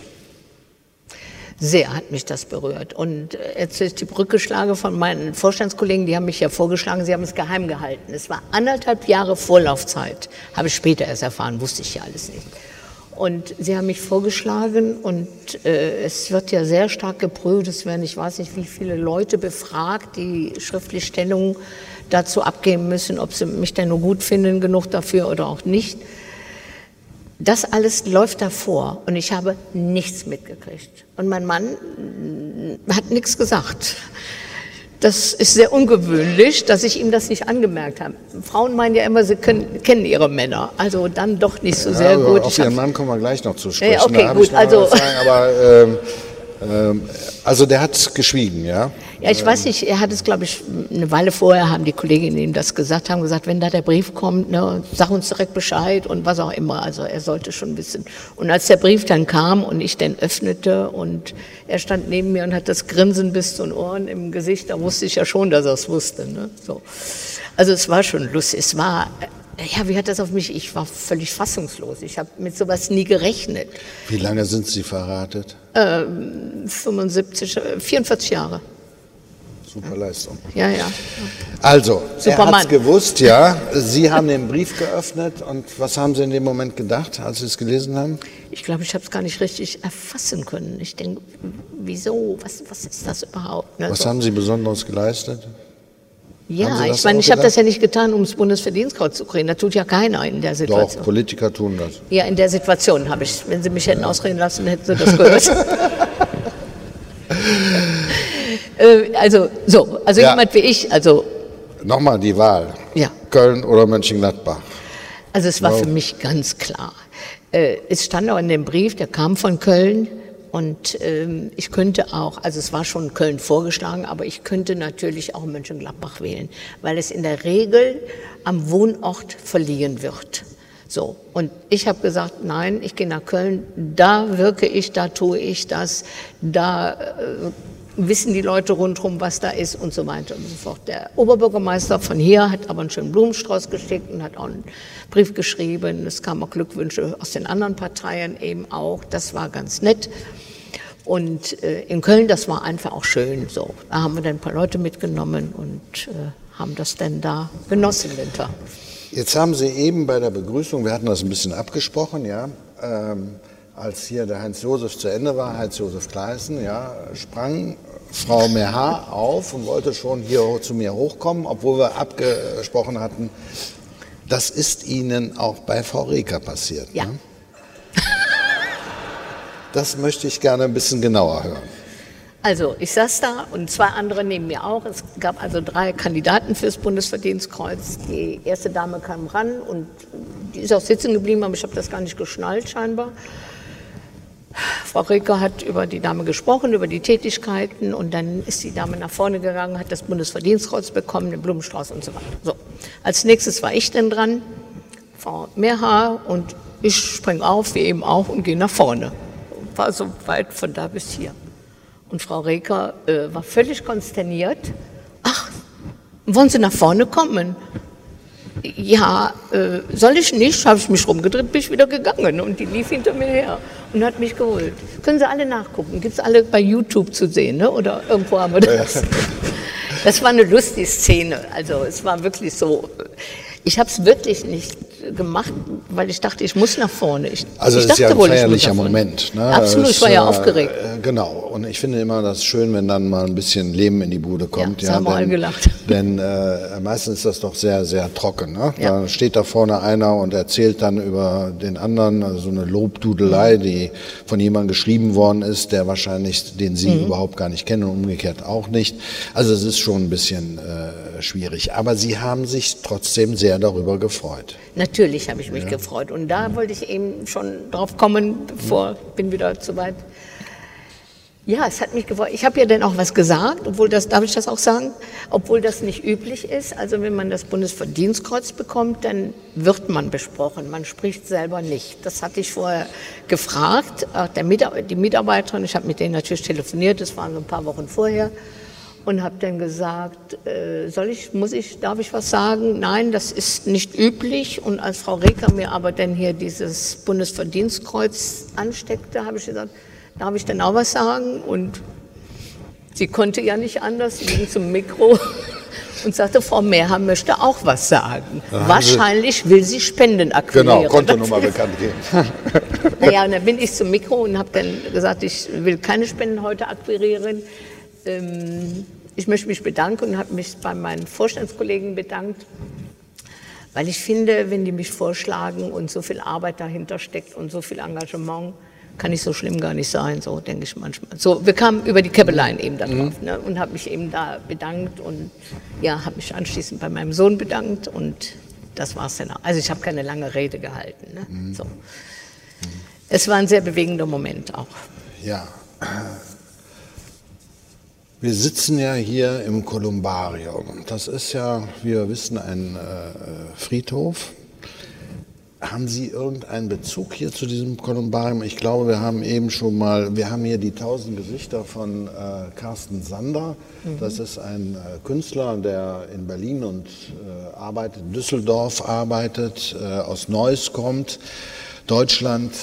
Sehr hat mich das berührt. Und äh, jetzt ist die Brücke schlage von meinen Vorstandskollegen, die haben mich ja vorgeschlagen, sie haben es geheim gehalten. Es war anderthalb Jahre Vorlaufzeit, habe ich später erst erfahren, wusste ich ja alles nicht. Und sie haben mich vorgeschlagen und äh, es wird ja sehr stark geprüft. Es werden, ich weiß nicht, wie viele Leute befragt, die schriftlich Stellung dazu abgeben müssen, ob sie mich denn nur gut finden genug dafür oder auch nicht. Das alles läuft davor und ich habe nichts mitgekriegt. Und mein Mann mm, hat nichts gesagt. Das ist sehr ungewöhnlich, dass ich ihm das nicht angemerkt habe. Frauen meinen ja immer, sie können, kennen ihre Männer. Also dann doch nicht so sehr Ja, gut. Auf Ihren Mann kommen wir gleich noch zu sprechen. Ja, okay, gut, also- sagen, aber ähm, ähm, also der hat geschwiegen, ja? Ja, ich weiß nicht, er hat es, glaube ich, eine Weile vorher haben die Kolleginnen ihm das gesagt, haben gesagt, wenn da der Brief kommt, ne, sag uns direkt Bescheid und was auch immer. Also er sollte schon wissen. Und als der Brief dann kam und ich den öffnete und er stand neben mir und hat das Grinsen bis zu den Ohren im Gesicht, da wusste ich ja schon, dass er es wusste. Ne? So. Also es war schon lustig. Es war, äh, ja, wie hat das auf mich, ich war völlig fassungslos. Ich habe mit sowas nie gerechnet. Wie lange sind Sie verratet? 75, äh, 44 Jahre. Super Leistung. Ja, ja. Also, er Superman. hat gewusst, ja. Sie haben den Brief geöffnet und was haben Sie in dem Moment gedacht, als Sie es gelesen haben? Ich glaube, ich habe es gar nicht richtig erfassen können. Ich denke, wieso? Was, was ist das überhaupt? Ne? Was haben Sie Besonderes geleistet? ja, ich meine, ich habe das ja nicht getan, um das Bundesverdienstkreuz zu kriegen. Das tut ja keiner in der Doch, Situation. Politiker tun das. Ja, in der Situation habe ich. Wenn Sie mich hätten ausreden lassen, hätten Sie das gehört. äh, also, so, also Ja. jemand wie ich, also, Nochmal die Wahl. ja. Köln oder Mönchengladbach. Also es war Wow. für mich ganz klar. Äh, es stand auch in dem Brief, der kam von Köln und ähm, ich könnte auch, also es war schon Köln vorgeschlagen, aber ich könnte natürlich auch Mönchengladbach wählen, weil es in der Regel am Wohnort verliehen wird. So, und ich habe gesagt, nein, ich gehe nach Köln, da wirke ich, da tue ich das, da äh, wissen die Leute rundherum, was da ist und so weiter und so fort. Der Oberbürgermeister von hier hat aber einen schönen Blumenstrauß geschickt und hat auch einen Brief geschrieben. Es kamen auch Glückwünsche aus den anderen Parteien eben auch. Das war ganz nett. Und äh, in Köln, das war einfach auch schön so. Da haben wir dann ein paar Leute mitgenommen und äh, haben das dann da genossen, den Tag. Jetzt haben Sie eben bei der Begrüßung, wir hatten das ein bisschen abgesprochen, ja, ähm, als hier der Heinz-Josef zu Ende war, Heinz-Josef Kleißen, ja, sprang Frau Meha auf und wollte schon hier zu mir hochkommen, obwohl wir abgesprochen hatten, das ist Ihnen auch bei Frau Reker passiert. Ja. Ne? Das möchte ich gerne ein bisschen genauer hören. Also, ich saß da und zwei andere neben mir auch. Es gab also drei Kandidaten fürs Bundesverdienstkreuz. Die erste Dame kam ran und die ist auch sitzen geblieben, aber ich habe das gar nicht geschnallt scheinbar. Frau Reker hat über die Dame gesprochen, über die Tätigkeiten und dann ist die Dame nach vorne gegangen, hat das Bundesverdienstkreuz bekommen, den Blumenstrauß und so weiter. So. Als nächstes war ich dann dran, Frau Mehrhaar und ich springe auf, wie eben auch, und gehe nach vorne. War so weit von da bis hier. Und Frau Reker äh, war völlig konsterniert. Ach, wollen Sie nach vorne kommen? Ja, äh, soll ich nicht? Habe ich mich rumgedreht, bin ich wieder gegangen. Und die lief hinter mir her und hat mich geholt. Können Sie alle nachgucken. Gibt es alle bei YouTube zu sehen, ne? oder irgendwo haben wir das. Das war eine lustige Szene. Also es war wirklich so. Ich habe es wirklich nicht gemacht, weil ich dachte, ich muss nach vorne. Ich, also ich es ist ja ein feierlicher Moment. Ne? Absolut, ich war ja aufgeregt. Äh, genau, und ich finde immer das schön, wenn dann mal ein bisschen Leben in die Bude kommt. Ja, ja haben wir alle gelacht. Denn äh, meistens ist das doch sehr, sehr trocken. Ne? Ja. Da steht da vorne einer und erzählt dann über den anderen, also so eine Lobdudelei, mhm. die von jemandem geschrieben worden ist, der wahrscheinlich, den Sie mhm. überhaupt gar nicht kennen und umgekehrt auch nicht. Also es ist schon ein bisschen äh, schwierig. Aber Sie haben sich trotzdem sehr darüber gefreut. Natürlich habe ich mich ja. gefreut. Und da wollte ich eben schon drauf kommen, bevor, bin wieder zu weit. Ja, es hat mich gefreut. Ich habe ja dann auch was gesagt, obwohl das, darf ich das auch sagen, obwohl das nicht üblich ist. Also wenn man das Bundesverdienstkreuz bekommt, dann wird man besprochen. Man spricht selber nicht. Das hatte ich vorher gefragt. Der Mitarbeiter, die Mitarbeiterin, ich habe mit denen natürlich telefoniert, das waren so ein paar Wochen vorher und habe dann gesagt, äh, soll ich, muss ich, darf ich was sagen? Nein, das ist nicht üblich. Und als Frau Reker mir aber dann hier dieses Bundesverdienstkreuz ansteckte, habe ich gesagt, darf ich denn auch was sagen? Und sie konnte ja nicht anders, sie ging zum Mikro und sagte, Frau Mehrher möchte auch was sagen. Ja, Wahrscheinlich will sie Spenden akquirieren. Genau, Kontonummer bekannt geben. naja, und dann bin ich zum Mikro und habe dann gesagt, ich will keine Spenden heute akquirieren ähm, ich möchte mich bedanken und habe mich bei meinen Vorstandskollegen bedankt, weil ich finde, wenn die mich vorschlagen und so viel Arbeit dahinter steckt und so viel Engagement, kann nicht so schlimm gar nicht sein, so denke ich manchmal. So, wir kamen über die Käppelein eben darauf mhm. ne, und habe mich eben da bedankt und ja, habe mich anschließend bei meinem Sohn bedankt und das war es dann. Also ich habe keine lange Rede gehalten. Ne? Mhm. So. Es war ein sehr bewegender Moment auch. Ja, wir sitzen ja hier im Kolumbarium. Das ist ja, wie wir wissen, ein äh, Friedhof. Haben Sie irgendeinen Bezug hier zu diesem Kolumbarium? Ich glaube, wir haben eben schon mal, wir haben hier die tausend Gesichter von äh, Carsten Sander. Mhm. Das ist ein äh, Künstler, der in Berlin und äh, arbeitet, in Düsseldorf arbeitet, äh, aus Neuss kommt, Deutschland,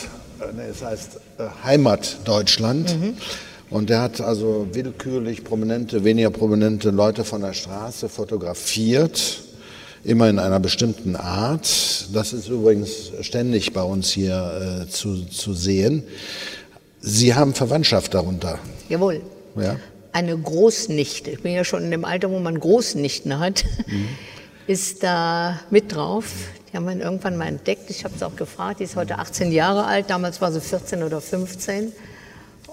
äh, ne, es heißt Heimat Deutschland. Mhm und der hat also willkürlich prominente, weniger prominente Leute von der Straße fotografiert, immer in einer bestimmten Art. Das ist übrigens ständig bei uns hier äh, zu, zu sehen. Sie haben Verwandtschaft darunter. Jawohl. Ja. Eine Großnichte, ich bin ja schon in dem Alter, wo man Großnichten hat, mhm. ist da mit drauf. Die haben wir irgendwann mal entdeckt. Ich habe es auch gefragt. Die ist heute 18 Jahre alt. Damals war sie 14 oder 15.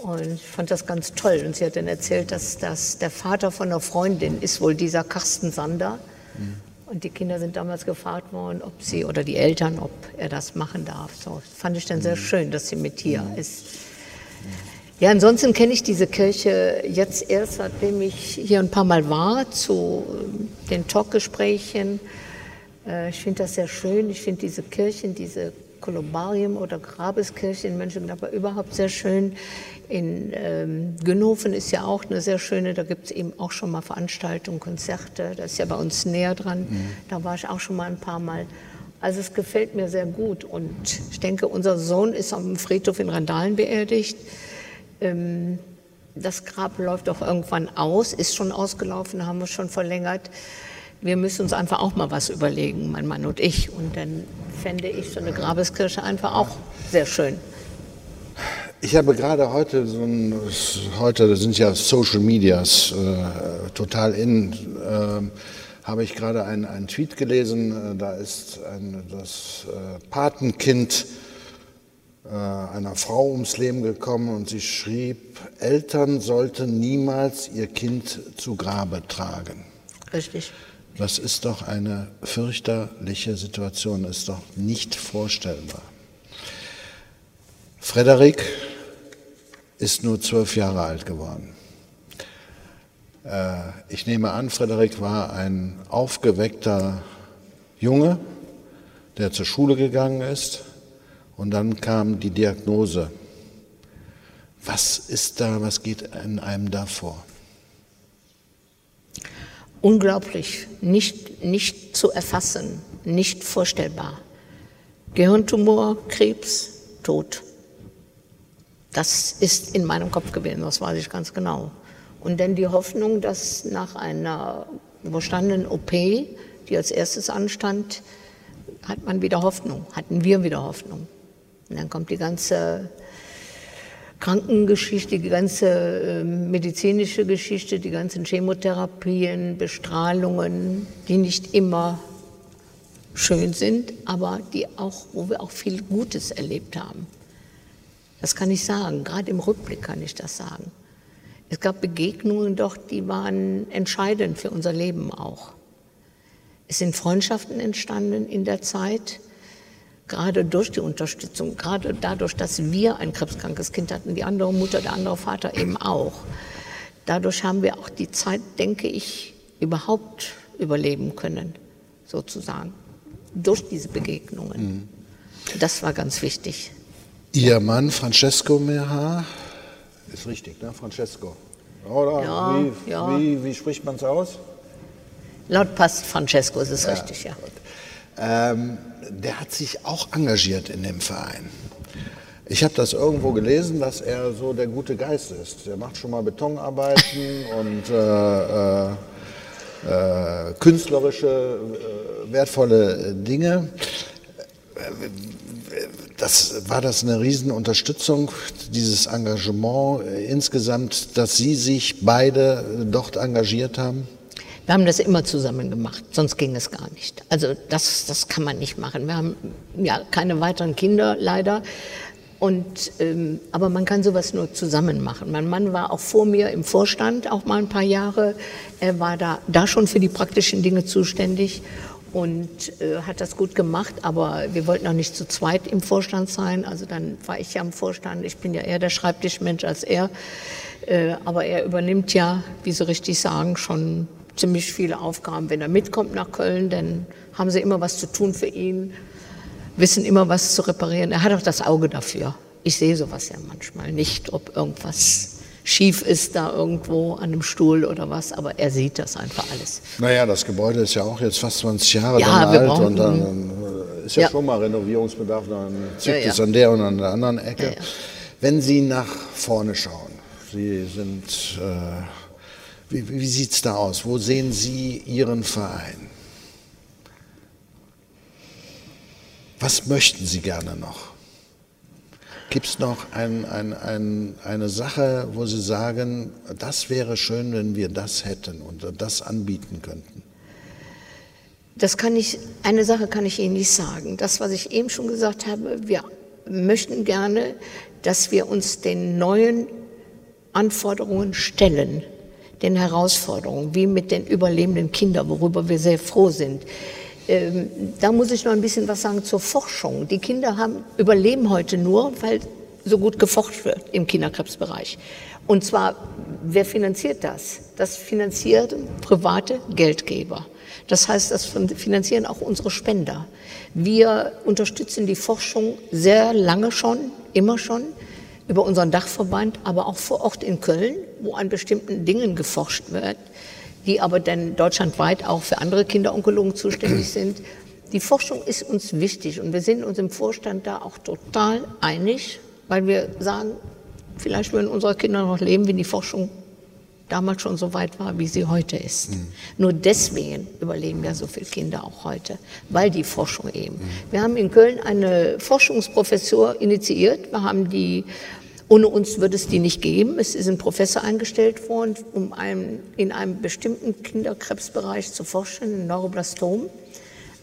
Und ich fand das ganz toll. Und sie hat dann erzählt, dass das der Vater von einer Freundin ist, wohl dieser Carsten Sander. Mhm. Und die Kinder sind damals gefragt worden, ob sie oder die Eltern, ob er das machen darf. So fand ich dann sehr mhm. schön, dass sie mit hier mhm. ist. Ja, ansonsten kenne ich diese Kirche jetzt erst, seitdem ich hier ein paar Mal war, zu den Talkgesprächen. Äh, ich finde das sehr schön. Ich finde diese Kirchen, diese Kolumbarium oder Grabeskirche in Mönchengladbach überhaupt sehr schön. In ähm, Günhofen ist ja auch eine sehr schöne, da gibt es eben auch schon mal Veranstaltungen, Konzerte, das ist ja bei uns näher dran. Mhm. Da war ich auch schon mal ein paar Mal. Also es gefällt mir sehr gut und ich denke, unser Sohn ist am Friedhof in Randalen beerdigt. Ähm, das Grab läuft auch irgendwann aus, ist schon ausgelaufen, haben wir schon verlängert. Wir müssen uns einfach auch mal was überlegen, mein Mann und ich. Und dann fände ich so eine Grabeskirche einfach auch sehr schön. Ich habe gerade heute so ein, heute sind ja Social Medias äh, total in, äh, habe ich gerade einen, einen Tweet gelesen, äh, da ist ein, das äh, Patenkind äh, einer Frau ums Leben gekommen und sie schrieb, Eltern sollten niemals ihr Kind zu Grabe tragen. Richtig. Das ist doch eine fürchterliche Situation, ist doch nicht vorstellbar. Frederik ist nur zwölf Jahre alt geworden. Äh, ich nehme an, Frederik war ein aufgeweckter Junge, der zur Schule gegangen ist und dann kam die Diagnose. Was ist da, was geht in einem da vor? Unglaublich, nicht, nicht zu erfassen, nicht vorstellbar. Gehirntumor, Krebs, Tod. Das ist in meinem Kopf gewesen, das weiß ich ganz genau. Und dann die Hoffnung, dass nach einer überstandenen OP, die als erstes anstand, hat man wieder Hoffnung, hatten wir wieder Hoffnung. Und dann kommt die ganze Krankengeschichte, die ganze ähm, medizinische Geschichte, die ganzen Chemotherapien, Bestrahlungen, die nicht immer schön sind, aber die auch, wo wir auch viel Gutes erlebt haben. Das kann ich sagen, gerade im Rückblick kann ich das sagen. Es gab Begegnungen doch, die waren entscheidend für unser Leben auch. Es sind Freundschaften entstanden in der Zeit, gerade durch die Unterstützung, gerade dadurch, dass wir ein krebskrankes Kind hatten, die andere Mutter, der andere Vater eben auch. Dadurch haben wir auch die Zeit, denke ich, überhaupt überleben können, sozusagen, durch diese Begegnungen. Mhm. Das war ganz wichtig. Ihr Mann Francesco Meha, ist richtig, ne? Francesco. Oder ja, wie, ja. Wie, wie spricht man es aus? Laut passt Francesco ist es ja, richtig, ja. Ähm, der hat sich auch engagiert in dem Verein. Ich habe das irgendwo gelesen, dass er so der gute Geist ist. Der macht schon mal Betonarbeiten und äh, äh, äh, künstlerische, äh, wertvolle Dinge. Das, war das eine Riesenunterstützung, dieses Engagement äh, insgesamt, dass Sie sich beide dort engagiert haben? Wir haben das immer zusammen gemacht, sonst ging es gar nicht. Also das, das kann man nicht machen. Wir haben ja keine weiteren Kinder leider. Und, ähm, aber man kann sowas nur zusammen machen. Mein Mann war auch vor mir im Vorstand, auch mal ein paar Jahre. Er war da, da schon für die praktischen Dinge zuständig und äh, hat das gut gemacht. Aber wir wollten auch nicht zu zweit im Vorstand sein. Also dann war ich ja im Vorstand. Ich bin ja eher der Schreibtischmensch als er. Äh, aber er übernimmt ja, wie Sie richtig sagen, schon ziemlich viele Aufgaben. Wenn er mitkommt nach Köln, dann haben sie immer was zu tun für ihn, wissen immer was zu reparieren. Er hat auch das Auge dafür. Ich sehe sowas ja manchmal nicht, ob irgendwas schief ist da irgendwo an einem Stuhl oder was, aber er sieht das einfach alles. Naja, das Gebäude ist ja auch jetzt fast 20 Jahre ja, alt brauchen, und dann ist ja, ja, schon mal Renovierungsbedarf, dann zieht ja, es an der und an der anderen Ecke. Wenn Sie nach vorne schauen, Sie sind äh, wie, wie sieht es da aus? Wo sehen Sie Ihren Verein? Was möchten Sie gerne noch? Gibt es noch ein, ein, ein, eine Sache, wo Sie sagen, das wäre schön, wenn wir das hätten und das anbieten könnten? Das kann ich, eine Sache kann ich Ihnen nicht sagen. Das, was ich eben schon gesagt habe, wir möchten gerne, dass wir uns den neuen Anforderungen stellen den Herausforderungen, wie mit den überlebenden Kindern, worüber wir sehr froh sind. Ähm, da muss ich noch ein bisschen was sagen zur Forschung. Die Kinder haben, überleben heute nur, weil so gut geforscht wird im Kinderkrebsbereich. Und zwar, wer finanziert das? Das finanzieren private Geldgeber. Das heißt, das finanzieren auch unsere Spender. Wir unterstützen die Forschung sehr lange schon, immer schon über unseren Dachverband, aber auch vor Ort in Köln, wo an bestimmten Dingen geforscht wird, die aber dann deutschlandweit auch für andere Kinderonkologen zuständig sind. Die Forschung ist uns wichtig und wir sind uns im Vorstand da auch total einig, weil wir sagen, vielleicht würden unsere Kinder noch leben, wenn die Forschung damals schon so weit war, wie sie heute ist. Mhm. Nur deswegen überleben ja so viele Kinder auch heute, weil die Forschung eben. Mhm. Wir haben in Köln eine Forschungsprofessur initiiert. Wir haben die, ohne uns würde es die nicht geben. Es ist ein Professor eingestellt worden, um einem, in einem bestimmten Kinderkrebsbereich zu forschen, ein Neuroblastom.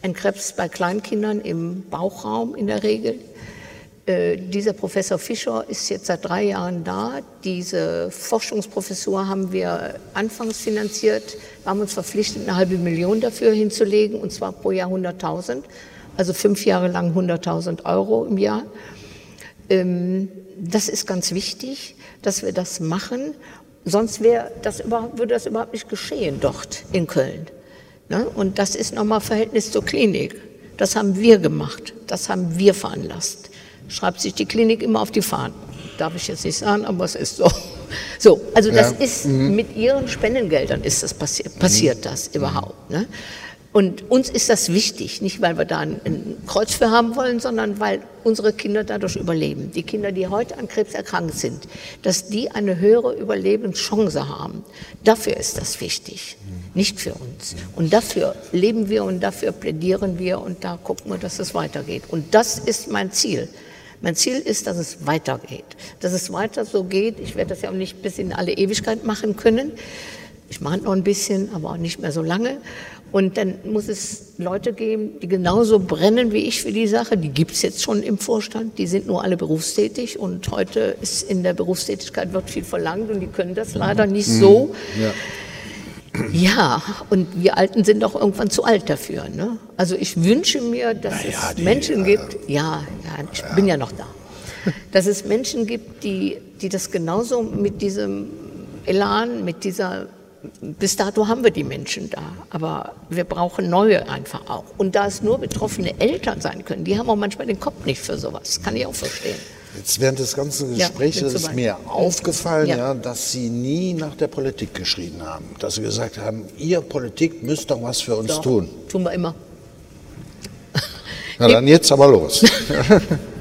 Ein Krebs bei Kleinkindern im Bauchraum in der Regel Äh, dieser Professor Fischer ist jetzt seit drei Jahren da. Diese Forschungsprofessur haben wir anfangs finanziert. Wir haben uns verpflichtet, eine halbe Million dafür hinzulegen, und zwar pro Jahr 100.000. Also fünf Jahre lang 100.000 Euro im Jahr. Ähm, das ist ganz wichtig, dass wir das machen. Sonst wäre das überhaupt, würde das überhaupt nicht geschehen dort in Köln. Ne? Und das ist nochmal Verhältnis zur Klinik. Das haben wir gemacht. Das haben wir veranlasst schreibt sich die Klinik immer auf die Fahnen. Darf ich jetzt nicht sagen, aber es ist so. So, also das ja. ist mhm. mit ihren Spendengeldern ist das passiert, passiert mhm. das überhaupt. Ne? Und uns ist das wichtig, nicht weil wir da ein, ein, Kreuz für haben wollen, sondern weil unsere Kinder dadurch überleben. Die Kinder, die heute an Krebs erkrankt sind, dass die eine höhere Überlebenschance haben. Dafür ist das wichtig, nicht für uns. Und dafür leben wir und dafür plädieren wir und da gucken wir, dass es weitergeht. Und das ist mein Ziel. Mein Ziel ist, dass es weitergeht, dass es weiter so geht. Ich werde das ja auch nicht bis in alle Ewigkeit machen können. Ich mache noch ein bisschen, aber auch nicht mehr so lange. Und dann muss es Leute geben, die genauso brennen wie ich für die Sache. Die gibt es jetzt schon im Vorstand. Die sind nur alle berufstätig. Und heute ist in der Berufstätigkeit wird viel verlangt und die können das leider nicht mhm. so. Ja. Ja, und wir Alten sind auch irgendwann zu alt dafür. Ne? Also ich wünsche mir, dass naja, es die, Menschen äh, gibt, ja, ja ich ja. bin ja noch da, dass es Menschen gibt, die, die das genauso mit diesem Elan, mit dieser, bis dato haben wir die Menschen da, aber wir brauchen neue einfach auch. Und da es nur betroffene Eltern sein können, die haben auch manchmal den Kopf nicht für sowas, kann ich auch verstehen. Jetzt während des ganzen Gesprächs ja, ist mir aufgefallen, ja. ja. dass Sie nie nach der Politik geschrien haben. Dass Sie gesagt haben, ihr Politik müsst doch was für uns doch, tun. Tun wir immer. Na dann jetzt aber los.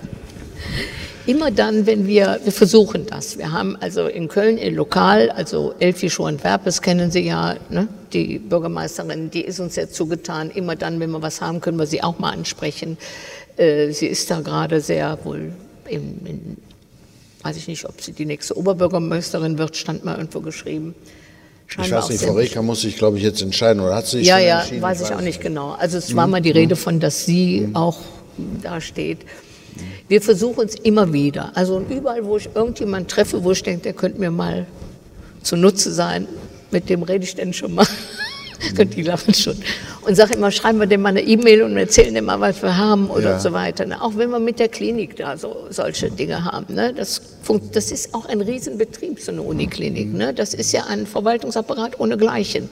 immer dann, wenn wir, wir versuchen das. Wir haben also in Köln ein Lokal, also Elfi Schoen-Werpes kennen Sie ja, ne? die Bürgermeisterin, die ist uns sehr zugetan. Immer dann, wenn wir was haben, können wir sie auch mal ansprechen. Äh, sie ist da gerade sehr wohl in, in, weiß ich nicht, ob sie die nächste Oberbürgermeisterin wird, stand mal irgendwo geschrieben. Scheinbar ich weiß nicht, Frau Reker muss sich, glaube ich, jetzt entscheiden, oder hat sie sich Ja, ja, entschieden? weiß ich, auch nicht genau. Also es mhm. war mal die Rede von, dass sie mhm. auch da steht. Wir versuchen es immer wieder. Also überall, wo ich irgendjemanden treffe, wo ich denke, der könnte mir mal zunutze sein, mit dem rede ich denn schon mal. Und die lachen schon. Und sage immer, schreiben wir dem mal eine E-Mail und erzählen dem mal, was wir haben oder ja. so weiter. Ne? Auch wenn wir mit der Klinik da so solche Dinge haben. Ne? Das, das ist auch ein Riesenbetrieb, so eine Uniklinik. Ne? Das ist ja ein Verwaltungsapparat ohne Gleichen.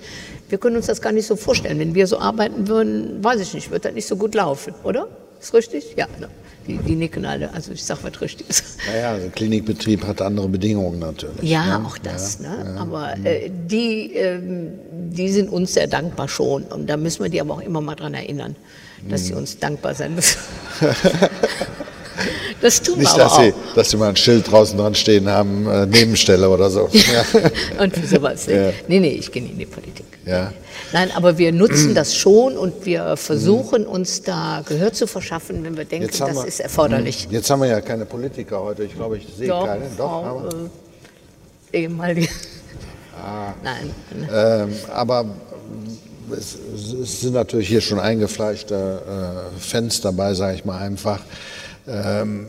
Wir können uns das gar nicht so vorstellen. Wenn wir so arbeiten würden, weiß ich nicht, wird das nicht so gut laufen, oder? Ist richtig? Ja. Ne? Die, die, nicken alle, also ich sage was Richtiges. Naja, also Klinikbetrieb hat andere Bedingungen natürlich. Ja, ne? auch das. Ja, ne? Ja, aber äh, die, ähm, die sind uns sehr dankbar schon. Und da müssen wir die aber auch immer mal dran erinnern, dass sie hm. uns dankbar sein müssen. Das tun Nicht, wir dass auch. Sie, dass Sie mal ein Schild draußen dran stehen haben, äh, Nebenstelle oder so. Und sowas. Ja. Nee, nee, ich gehe nicht in die Politik. Ja. Nein, aber wir nutzen das schon und wir versuchen uns da Gehör zu verschaffen, wenn wir denken, das wir, ist erforderlich. Jetzt haben wir ja keine Politiker heute. Ich glaube, ich sehe Doch, keine. Doch, Frau, aber. Äh, ehemalige. Ah. Nein. Ähm, aber es, es, sind natürlich hier schon eingefleischte äh, Fans dabei, sage ich mal einfach. Ähm,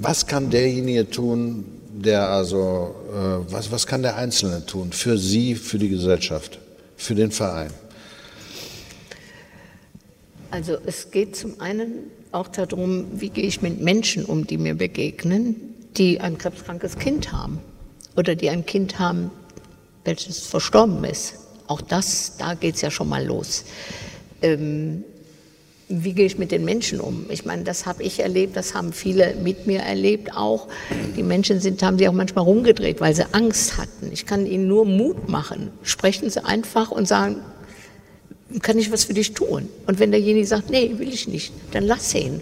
was kann derjenige tun, der also, äh, was, was kann der Einzelne tun für Sie, für die Gesellschaft, für den Verein? Also es geht zum einen auch darum, wie gehe ich mit Menschen um, die mir begegnen, die ein krebskrankes Kind haben oder die ein Kind haben, welches verstorben ist. Auch das, da geht es ja schon mal los. Ähm, wie gehe ich mit den Menschen um? Ich meine, das habe ich erlebt, das haben viele mit mir erlebt auch. Die Menschen sind, haben sich auch manchmal rumgedreht, weil sie Angst hatten. Ich kann ihnen nur Mut machen. Sprechen Sie einfach und sagen, kann ich was für dich tun? Und wenn derjenige sagt, nee, will ich nicht, dann lass ihn.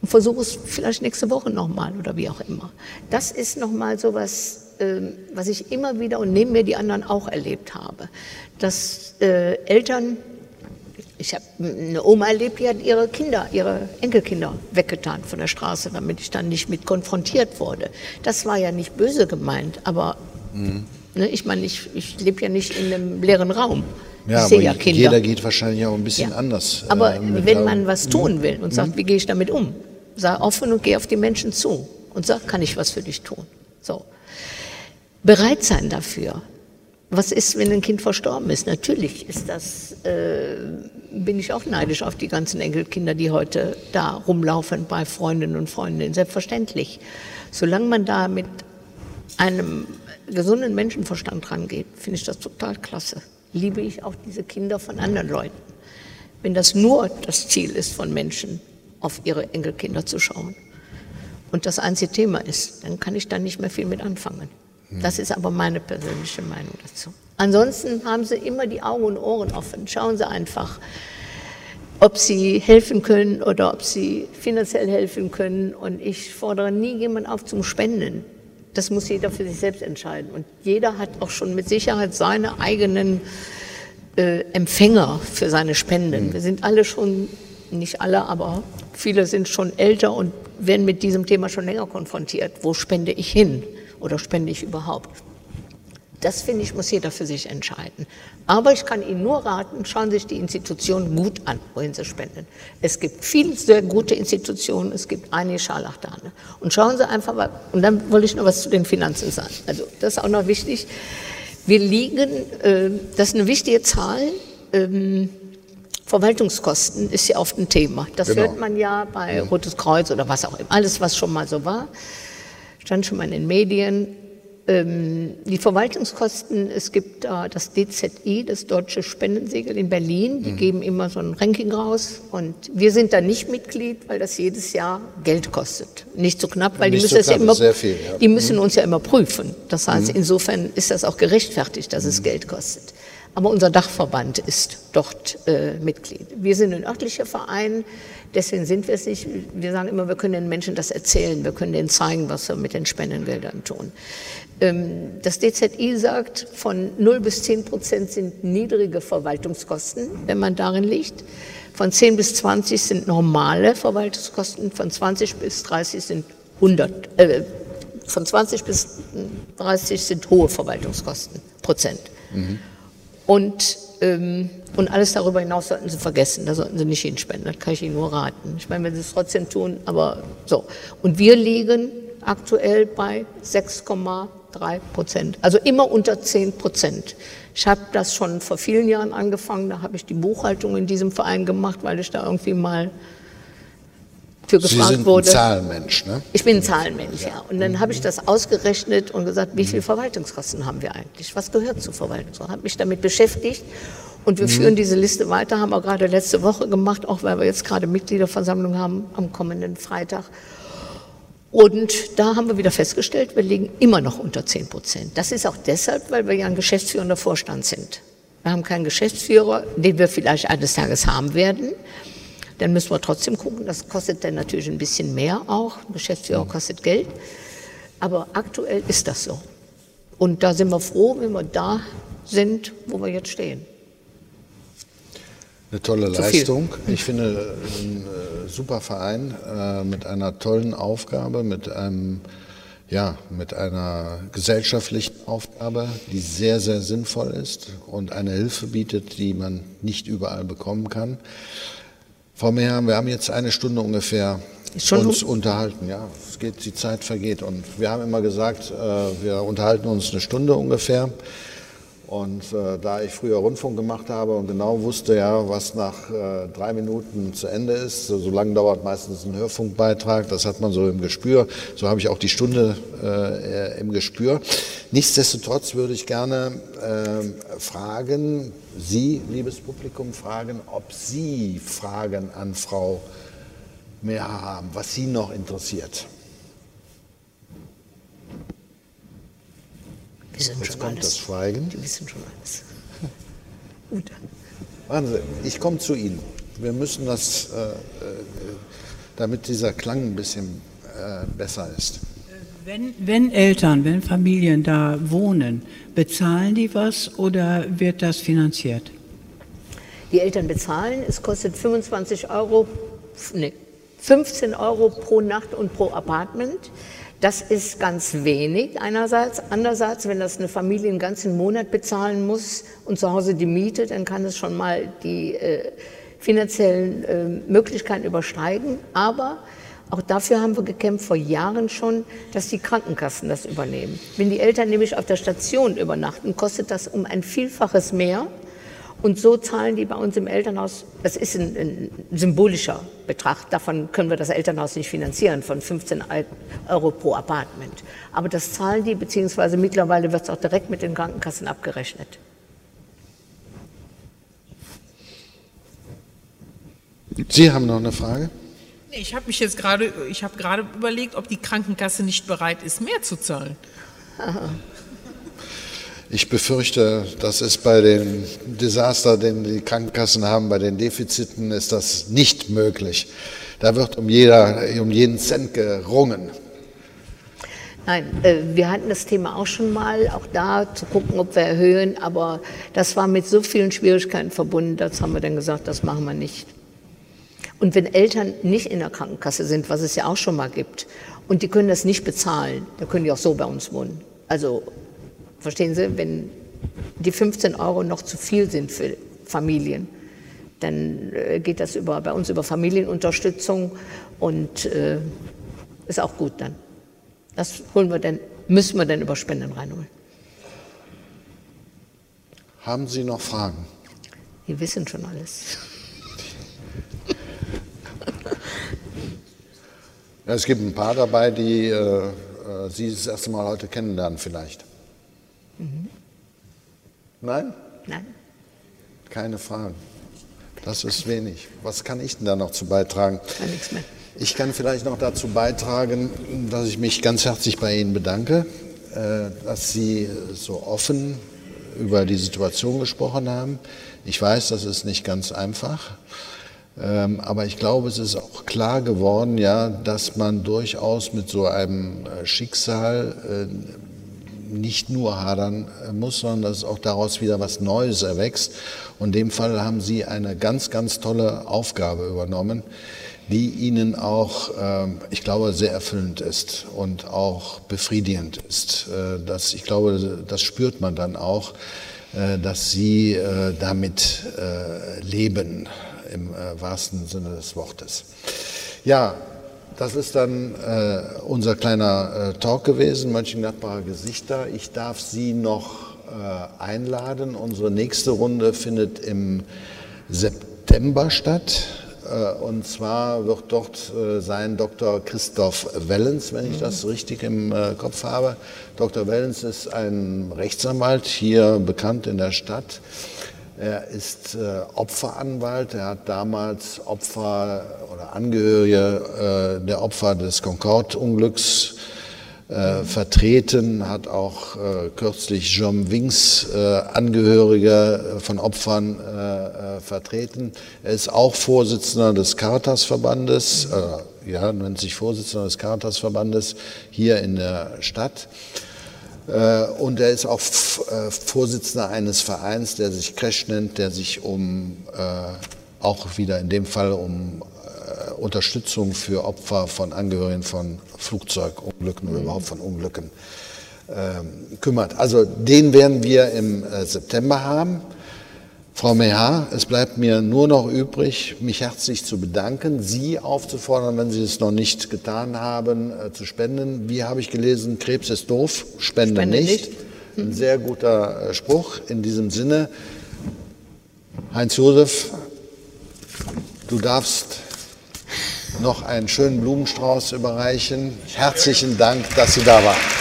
Und versuche es vielleicht nächste Woche nochmal oder wie auch immer. Das ist nochmal so was, äh, was ich immer wieder und neben mir die anderen auch erlebt habe. Dass äh, Eltern ich habe eine Oma erlebt, die hat ihre Kinder, ihre Enkelkinder weggetan von der Straße, damit ich dann nicht mit konfrontiert wurde. Das war ja nicht böse gemeint, aber mhm. ne, ich meine, ich, ich lebe ja nicht in einem leeren Raum. Ja, ich aber ja Jeder geht wahrscheinlich auch ein bisschen ja. anders. Aber äh, wenn man was tun will und sagt, mhm. wie gehe ich damit um, sei offen und geh auf die Menschen zu und sag, kann ich was für dich tun? So. Bereit sein dafür. Was ist, wenn ein Kind verstorben ist? Natürlich ist das, äh, bin ich auch neidisch auf die ganzen Enkelkinder, die heute da rumlaufen bei Freundinnen und Freundinnen. Selbstverständlich. Solange man da mit einem gesunden Menschenverstand rangeht, finde ich das total klasse. Liebe ich auch diese Kinder von anderen Leuten. Wenn das nur das Ziel ist von Menschen, auf ihre Enkelkinder zu schauen und das einzige Thema ist, dann kann ich da nicht mehr viel mit anfangen. Das ist aber meine persönliche Meinung dazu. Ansonsten haben Sie immer die Augen und Ohren offen. Schauen Sie einfach, ob Sie helfen können oder ob Sie finanziell helfen können. Und ich fordere nie jemanden auf zum Spenden. Das muss jeder für sich selbst entscheiden. Und jeder hat auch schon mit Sicherheit seine eigenen äh, Empfänger für seine Spenden. Wir sind alle schon, nicht alle, aber viele sind schon älter und werden mit diesem Thema schon länger konfrontiert. Wo spende ich hin? Oder spende ich überhaupt? Das finde ich, muss jeder für sich entscheiden. Aber ich kann Ihnen nur raten, schauen Sie sich die Institutionen gut an, wohin Sie spenden. Es gibt viele sehr gute Institutionen, es gibt einige Scharlatane. Und schauen Sie einfach mal, und dann wollte ich noch was zu den Finanzen sagen. Also das ist auch noch wichtig. Wir liegen, äh, das ist eine wichtige Zahl, ähm, Verwaltungskosten ist ja oft ein Thema. Das genau. hört man ja bei Rotes Kreuz oder was auch immer, alles was schon mal so war stand schon mal in den Medien. Ähm, die Verwaltungskosten, es gibt äh, das DZI, das Deutsche Spendensiegel in Berlin, die mhm. geben immer so ein Ranking raus und wir sind da nicht Mitglied, weil das jedes Jahr Geld kostet. Nicht so knapp, weil die müssen, so knapp, immer, viel, ja. die müssen mhm. uns ja immer prüfen. Das heißt, mhm. insofern ist das auch gerechtfertigt, dass es mhm. Geld kostet. Aber unser Dachverband ist dort äh, Mitglied. Wir sind ein örtlicher Verein, Deswegen sind wir es nicht. Wir sagen immer, wir können den Menschen das erzählen, wir können denen zeigen, was wir mit den Spendengeldern tun. Ähm, das DZI sagt, von 0 bis 10 Prozent sind niedrige Verwaltungskosten, wenn man darin liegt. Von 10 bis 20 sind normale Verwaltungskosten, von 20 bis 30 sind 100, äh, von 20 bis 30 sind hohe Verwaltungskosten, Prozent. Mhm. Und ähm, und alles darüber hinaus sollten Sie vergessen, da sollten Sie nicht hinspenden, das kann ich Ihnen nur raten. Ich meine, wenn Sie es trotzdem tun, aber so. Und wir liegen aktuell bei 6,3 Prozent, also immer unter 10 Prozent. Ich habe das schon vor vielen Jahren angefangen, da habe ich die Buchhaltung in diesem Verein gemacht, weil ich da irgendwie mal für gefragt Sie sind wurde. Ein Zahlenmensch, ne? Ich bin ein Zahlenmensch, ja. Und dann habe ich das ausgerechnet und gesagt, wie viele Verwaltungskosten haben wir eigentlich? Was gehört zu Verwaltungskosten? Habe mich damit beschäftigt und wir mhm. führen diese Liste weiter, haben wir gerade letzte Woche gemacht, auch weil wir jetzt gerade Mitgliederversammlung haben am kommenden Freitag. Und da haben wir wieder festgestellt, wir liegen immer noch unter 10 Prozent. Das ist auch deshalb, weil wir ja ein geschäftsführender Vorstand sind. Wir haben keinen Geschäftsführer, den wir vielleicht eines Tages haben werden. Dann müssen wir trotzdem gucken. Das kostet dann natürlich ein bisschen mehr auch. Ein Geschäftsführer kostet Geld. Aber aktuell ist das so. Und da sind wir froh, wenn wir da sind, wo wir jetzt stehen. Eine tolle Leistung. Ich finde, ein äh, super Verein äh, mit einer tollen Aufgabe, mit einem ja, mit einer gesellschaftlichen Aufgabe, die sehr, sehr sinnvoll ist und eine Hilfe bietet, die man nicht überall bekommen kann. Frau Meher, wir haben jetzt eine Stunde ungefähr uns unterhalten. Ja, es geht, die Zeit vergeht. Und wir haben immer gesagt, äh, wir unterhalten uns eine Stunde ungefähr. Und äh, da ich früher Rundfunk gemacht habe und genau wusste ja, was nach äh, drei Minuten zu Ende ist, so, so lange dauert meistens ein Hörfunkbeitrag, das hat man so im Gespür, so habe ich auch die Stunde äh, im Gespür. Nichtsdestotrotz würde ich gerne äh, fragen, Sie, liebes Publikum, fragen, ob Sie Fragen an Frau Mehr haben, was Sie noch interessiert. Jetzt schon kommt alles. das Schweigen. Die wissen schon alles. Gut. Warten Sie, ich komme zu Ihnen. Wir müssen das, äh, äh, damit dieser Klang ein bisschen äh, besser ist. Wenn, wenn, Eltern, wenn Familien da wohnen, bezahlen die was oder wird das finanziert? Die Eltern bezahlen, es kostet 25 Euro, nee, 15 Euro pro Nacht und pro Apartment. Das ist ganz wenig einerseits. Andererseits, wenn das eine Familie einen ganzen Monat bezahlen muss und zu Hause die Miete, dann kann es schon mal die äh, finanziellen äh, Möglichkeiten übersteigen. Aber Auch dafür haben wir gekämpft vor Jahren schon, dass die Krankenkassen das übernehmen. Wenn die Eltern nämlich auf der Station übernachten, kostet das um ein Vielfaches mehr. Und so zahlen die bei uns im Elternhaus, das ist ein, ein, symbolischer Betrag, davon können wir das Elternhaus nicht finanzieren, von 15 Euro pro Apartment. Aber das zahlen die, beziehungsweise mittlerweile wird es auch direkt mit den Krankenkassen abgerechnet. Sie haben noch eine Frage? Ich habe mich jetzt gerade, ich habe gerade überlegt, ob die Krankenkasse nicht bereit ist, mehr zu zahlen. Ich befürchte, das ist bei den Desaster, den die Krankenkassen haben, bei den Defiziten, ist das nicht möglich. Da wird um, jeder, um jeden Cent gerungen. Nein, äh, wir hatten das Thema auch schon mal, auch da zu gucken, ob wir erhöhen, aber das war mit so vielen Schwierigkeiten verbunden, das haben wir dann gesagt, das machen wir nicht. Und wenn Eltern nicht in der Krankenkasse sind, was es ja auch schon mal gibt, und die können das nicht bezahlen, dann können die auch so bei uns wohnen. Also verstehen Sie, wenn die 15 Euro noch zu viel sind für Familien, dann äh, geht das über, bei uns über Familienunterstützung und äh, ist auch gut dann. Das holen wir dann, müssen wir dann über Spenden reinholen. Haben Sie noch Fragen? Die wissen schon alles. Ja, es gibt ein paar dabei, die äh, äh, Sie das erste Mal heute kennenlernen vielleicht. Mhm. Nein? Nein. Keine Fragen. Das ist wenig. Was kann ich denn da noch zu beitragen? Kann nichts mehr. Ich kann vielleicht noch dazu beitragen, dass ich mich ganz herzlich bei Ihnen bedanke, äh, dass Sie so offen über die Situation gesprochen haben. Ich weiß, das ist nicht ganz einfach. Ähm, aber ich glaube, es ist auch klar geworden, ja, dass man durchaus mit so einem äh, Schicksal äh, nicht nur hadern äh, muss, sondern dass auch daraus wieder was Neues erwächst. Und in dem Fall haben Sie eine ganz, ganz tolle Aufgabe übernommen, die Ihnen auch, ähm, ich glaube, sehr erfüllend ist und auch befriedigend ist. Das, ich glaube, das spürt man dann auch, dass Sie damit leben im äh, wahrsten Sinne des Wortes. Ja, das ist dann äh, unser kleiner äh, Talk gewesen, Mönchengladbacher Gesichter. Ich darf Sie noch äh, einladen. Unsere nächste Runde findet im September statt. Äh, und zwar wird dort äh, sein Dr. Christoph Wellens, wenn ich das richtig im Kopf habe. Dr. Wellens ist ein Rechtsanwalt hier bekannt in der Stadt er ist äh, Opferanwalt. Er hat damals Opfer oder Angehörige äh, der Opfer des Concorde-Unglücks äh, vertreten, hat auch äh, kürzlich John Wings äh, Angehörige von Opfern äh, vertreten. Er ist auch Vorsitzender des Caritas-Verbandes, ja, nennt sich Vorsitzender des Caritas-Verbandes hier in der Stadt. Äh, und er ist auch äh, Vorsitzender eines Vereins, der sich Crash nennt, der sich um äh, auch wieder in dem Fall um Unterstützung für Opfer von Angehörigen von Flugzeugunglücken oder überhaupt von Unglücken ähm, kümmert. Also den werden wir im September haben. Frau Meha, es bleibt mir nur noch übrig, mich herzlich zu bedanken, Sie aufzufordern, wenn Sie es noch nicht getan haben, äh, zu spenden. Wie habe ich gelesen, Krebs ist doof, spende, spende nicht. nicht. Ein sehr guter äh, Spruch in diesem Sinne. Heinz-Josef, du darfst noch einen schönen Blumenstrauß überreichen. Herzlichen Dank, dass Sie da waren.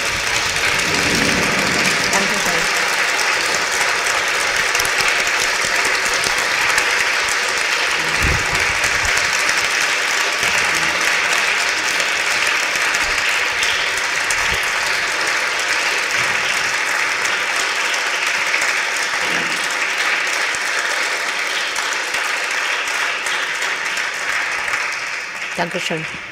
Dankeschön.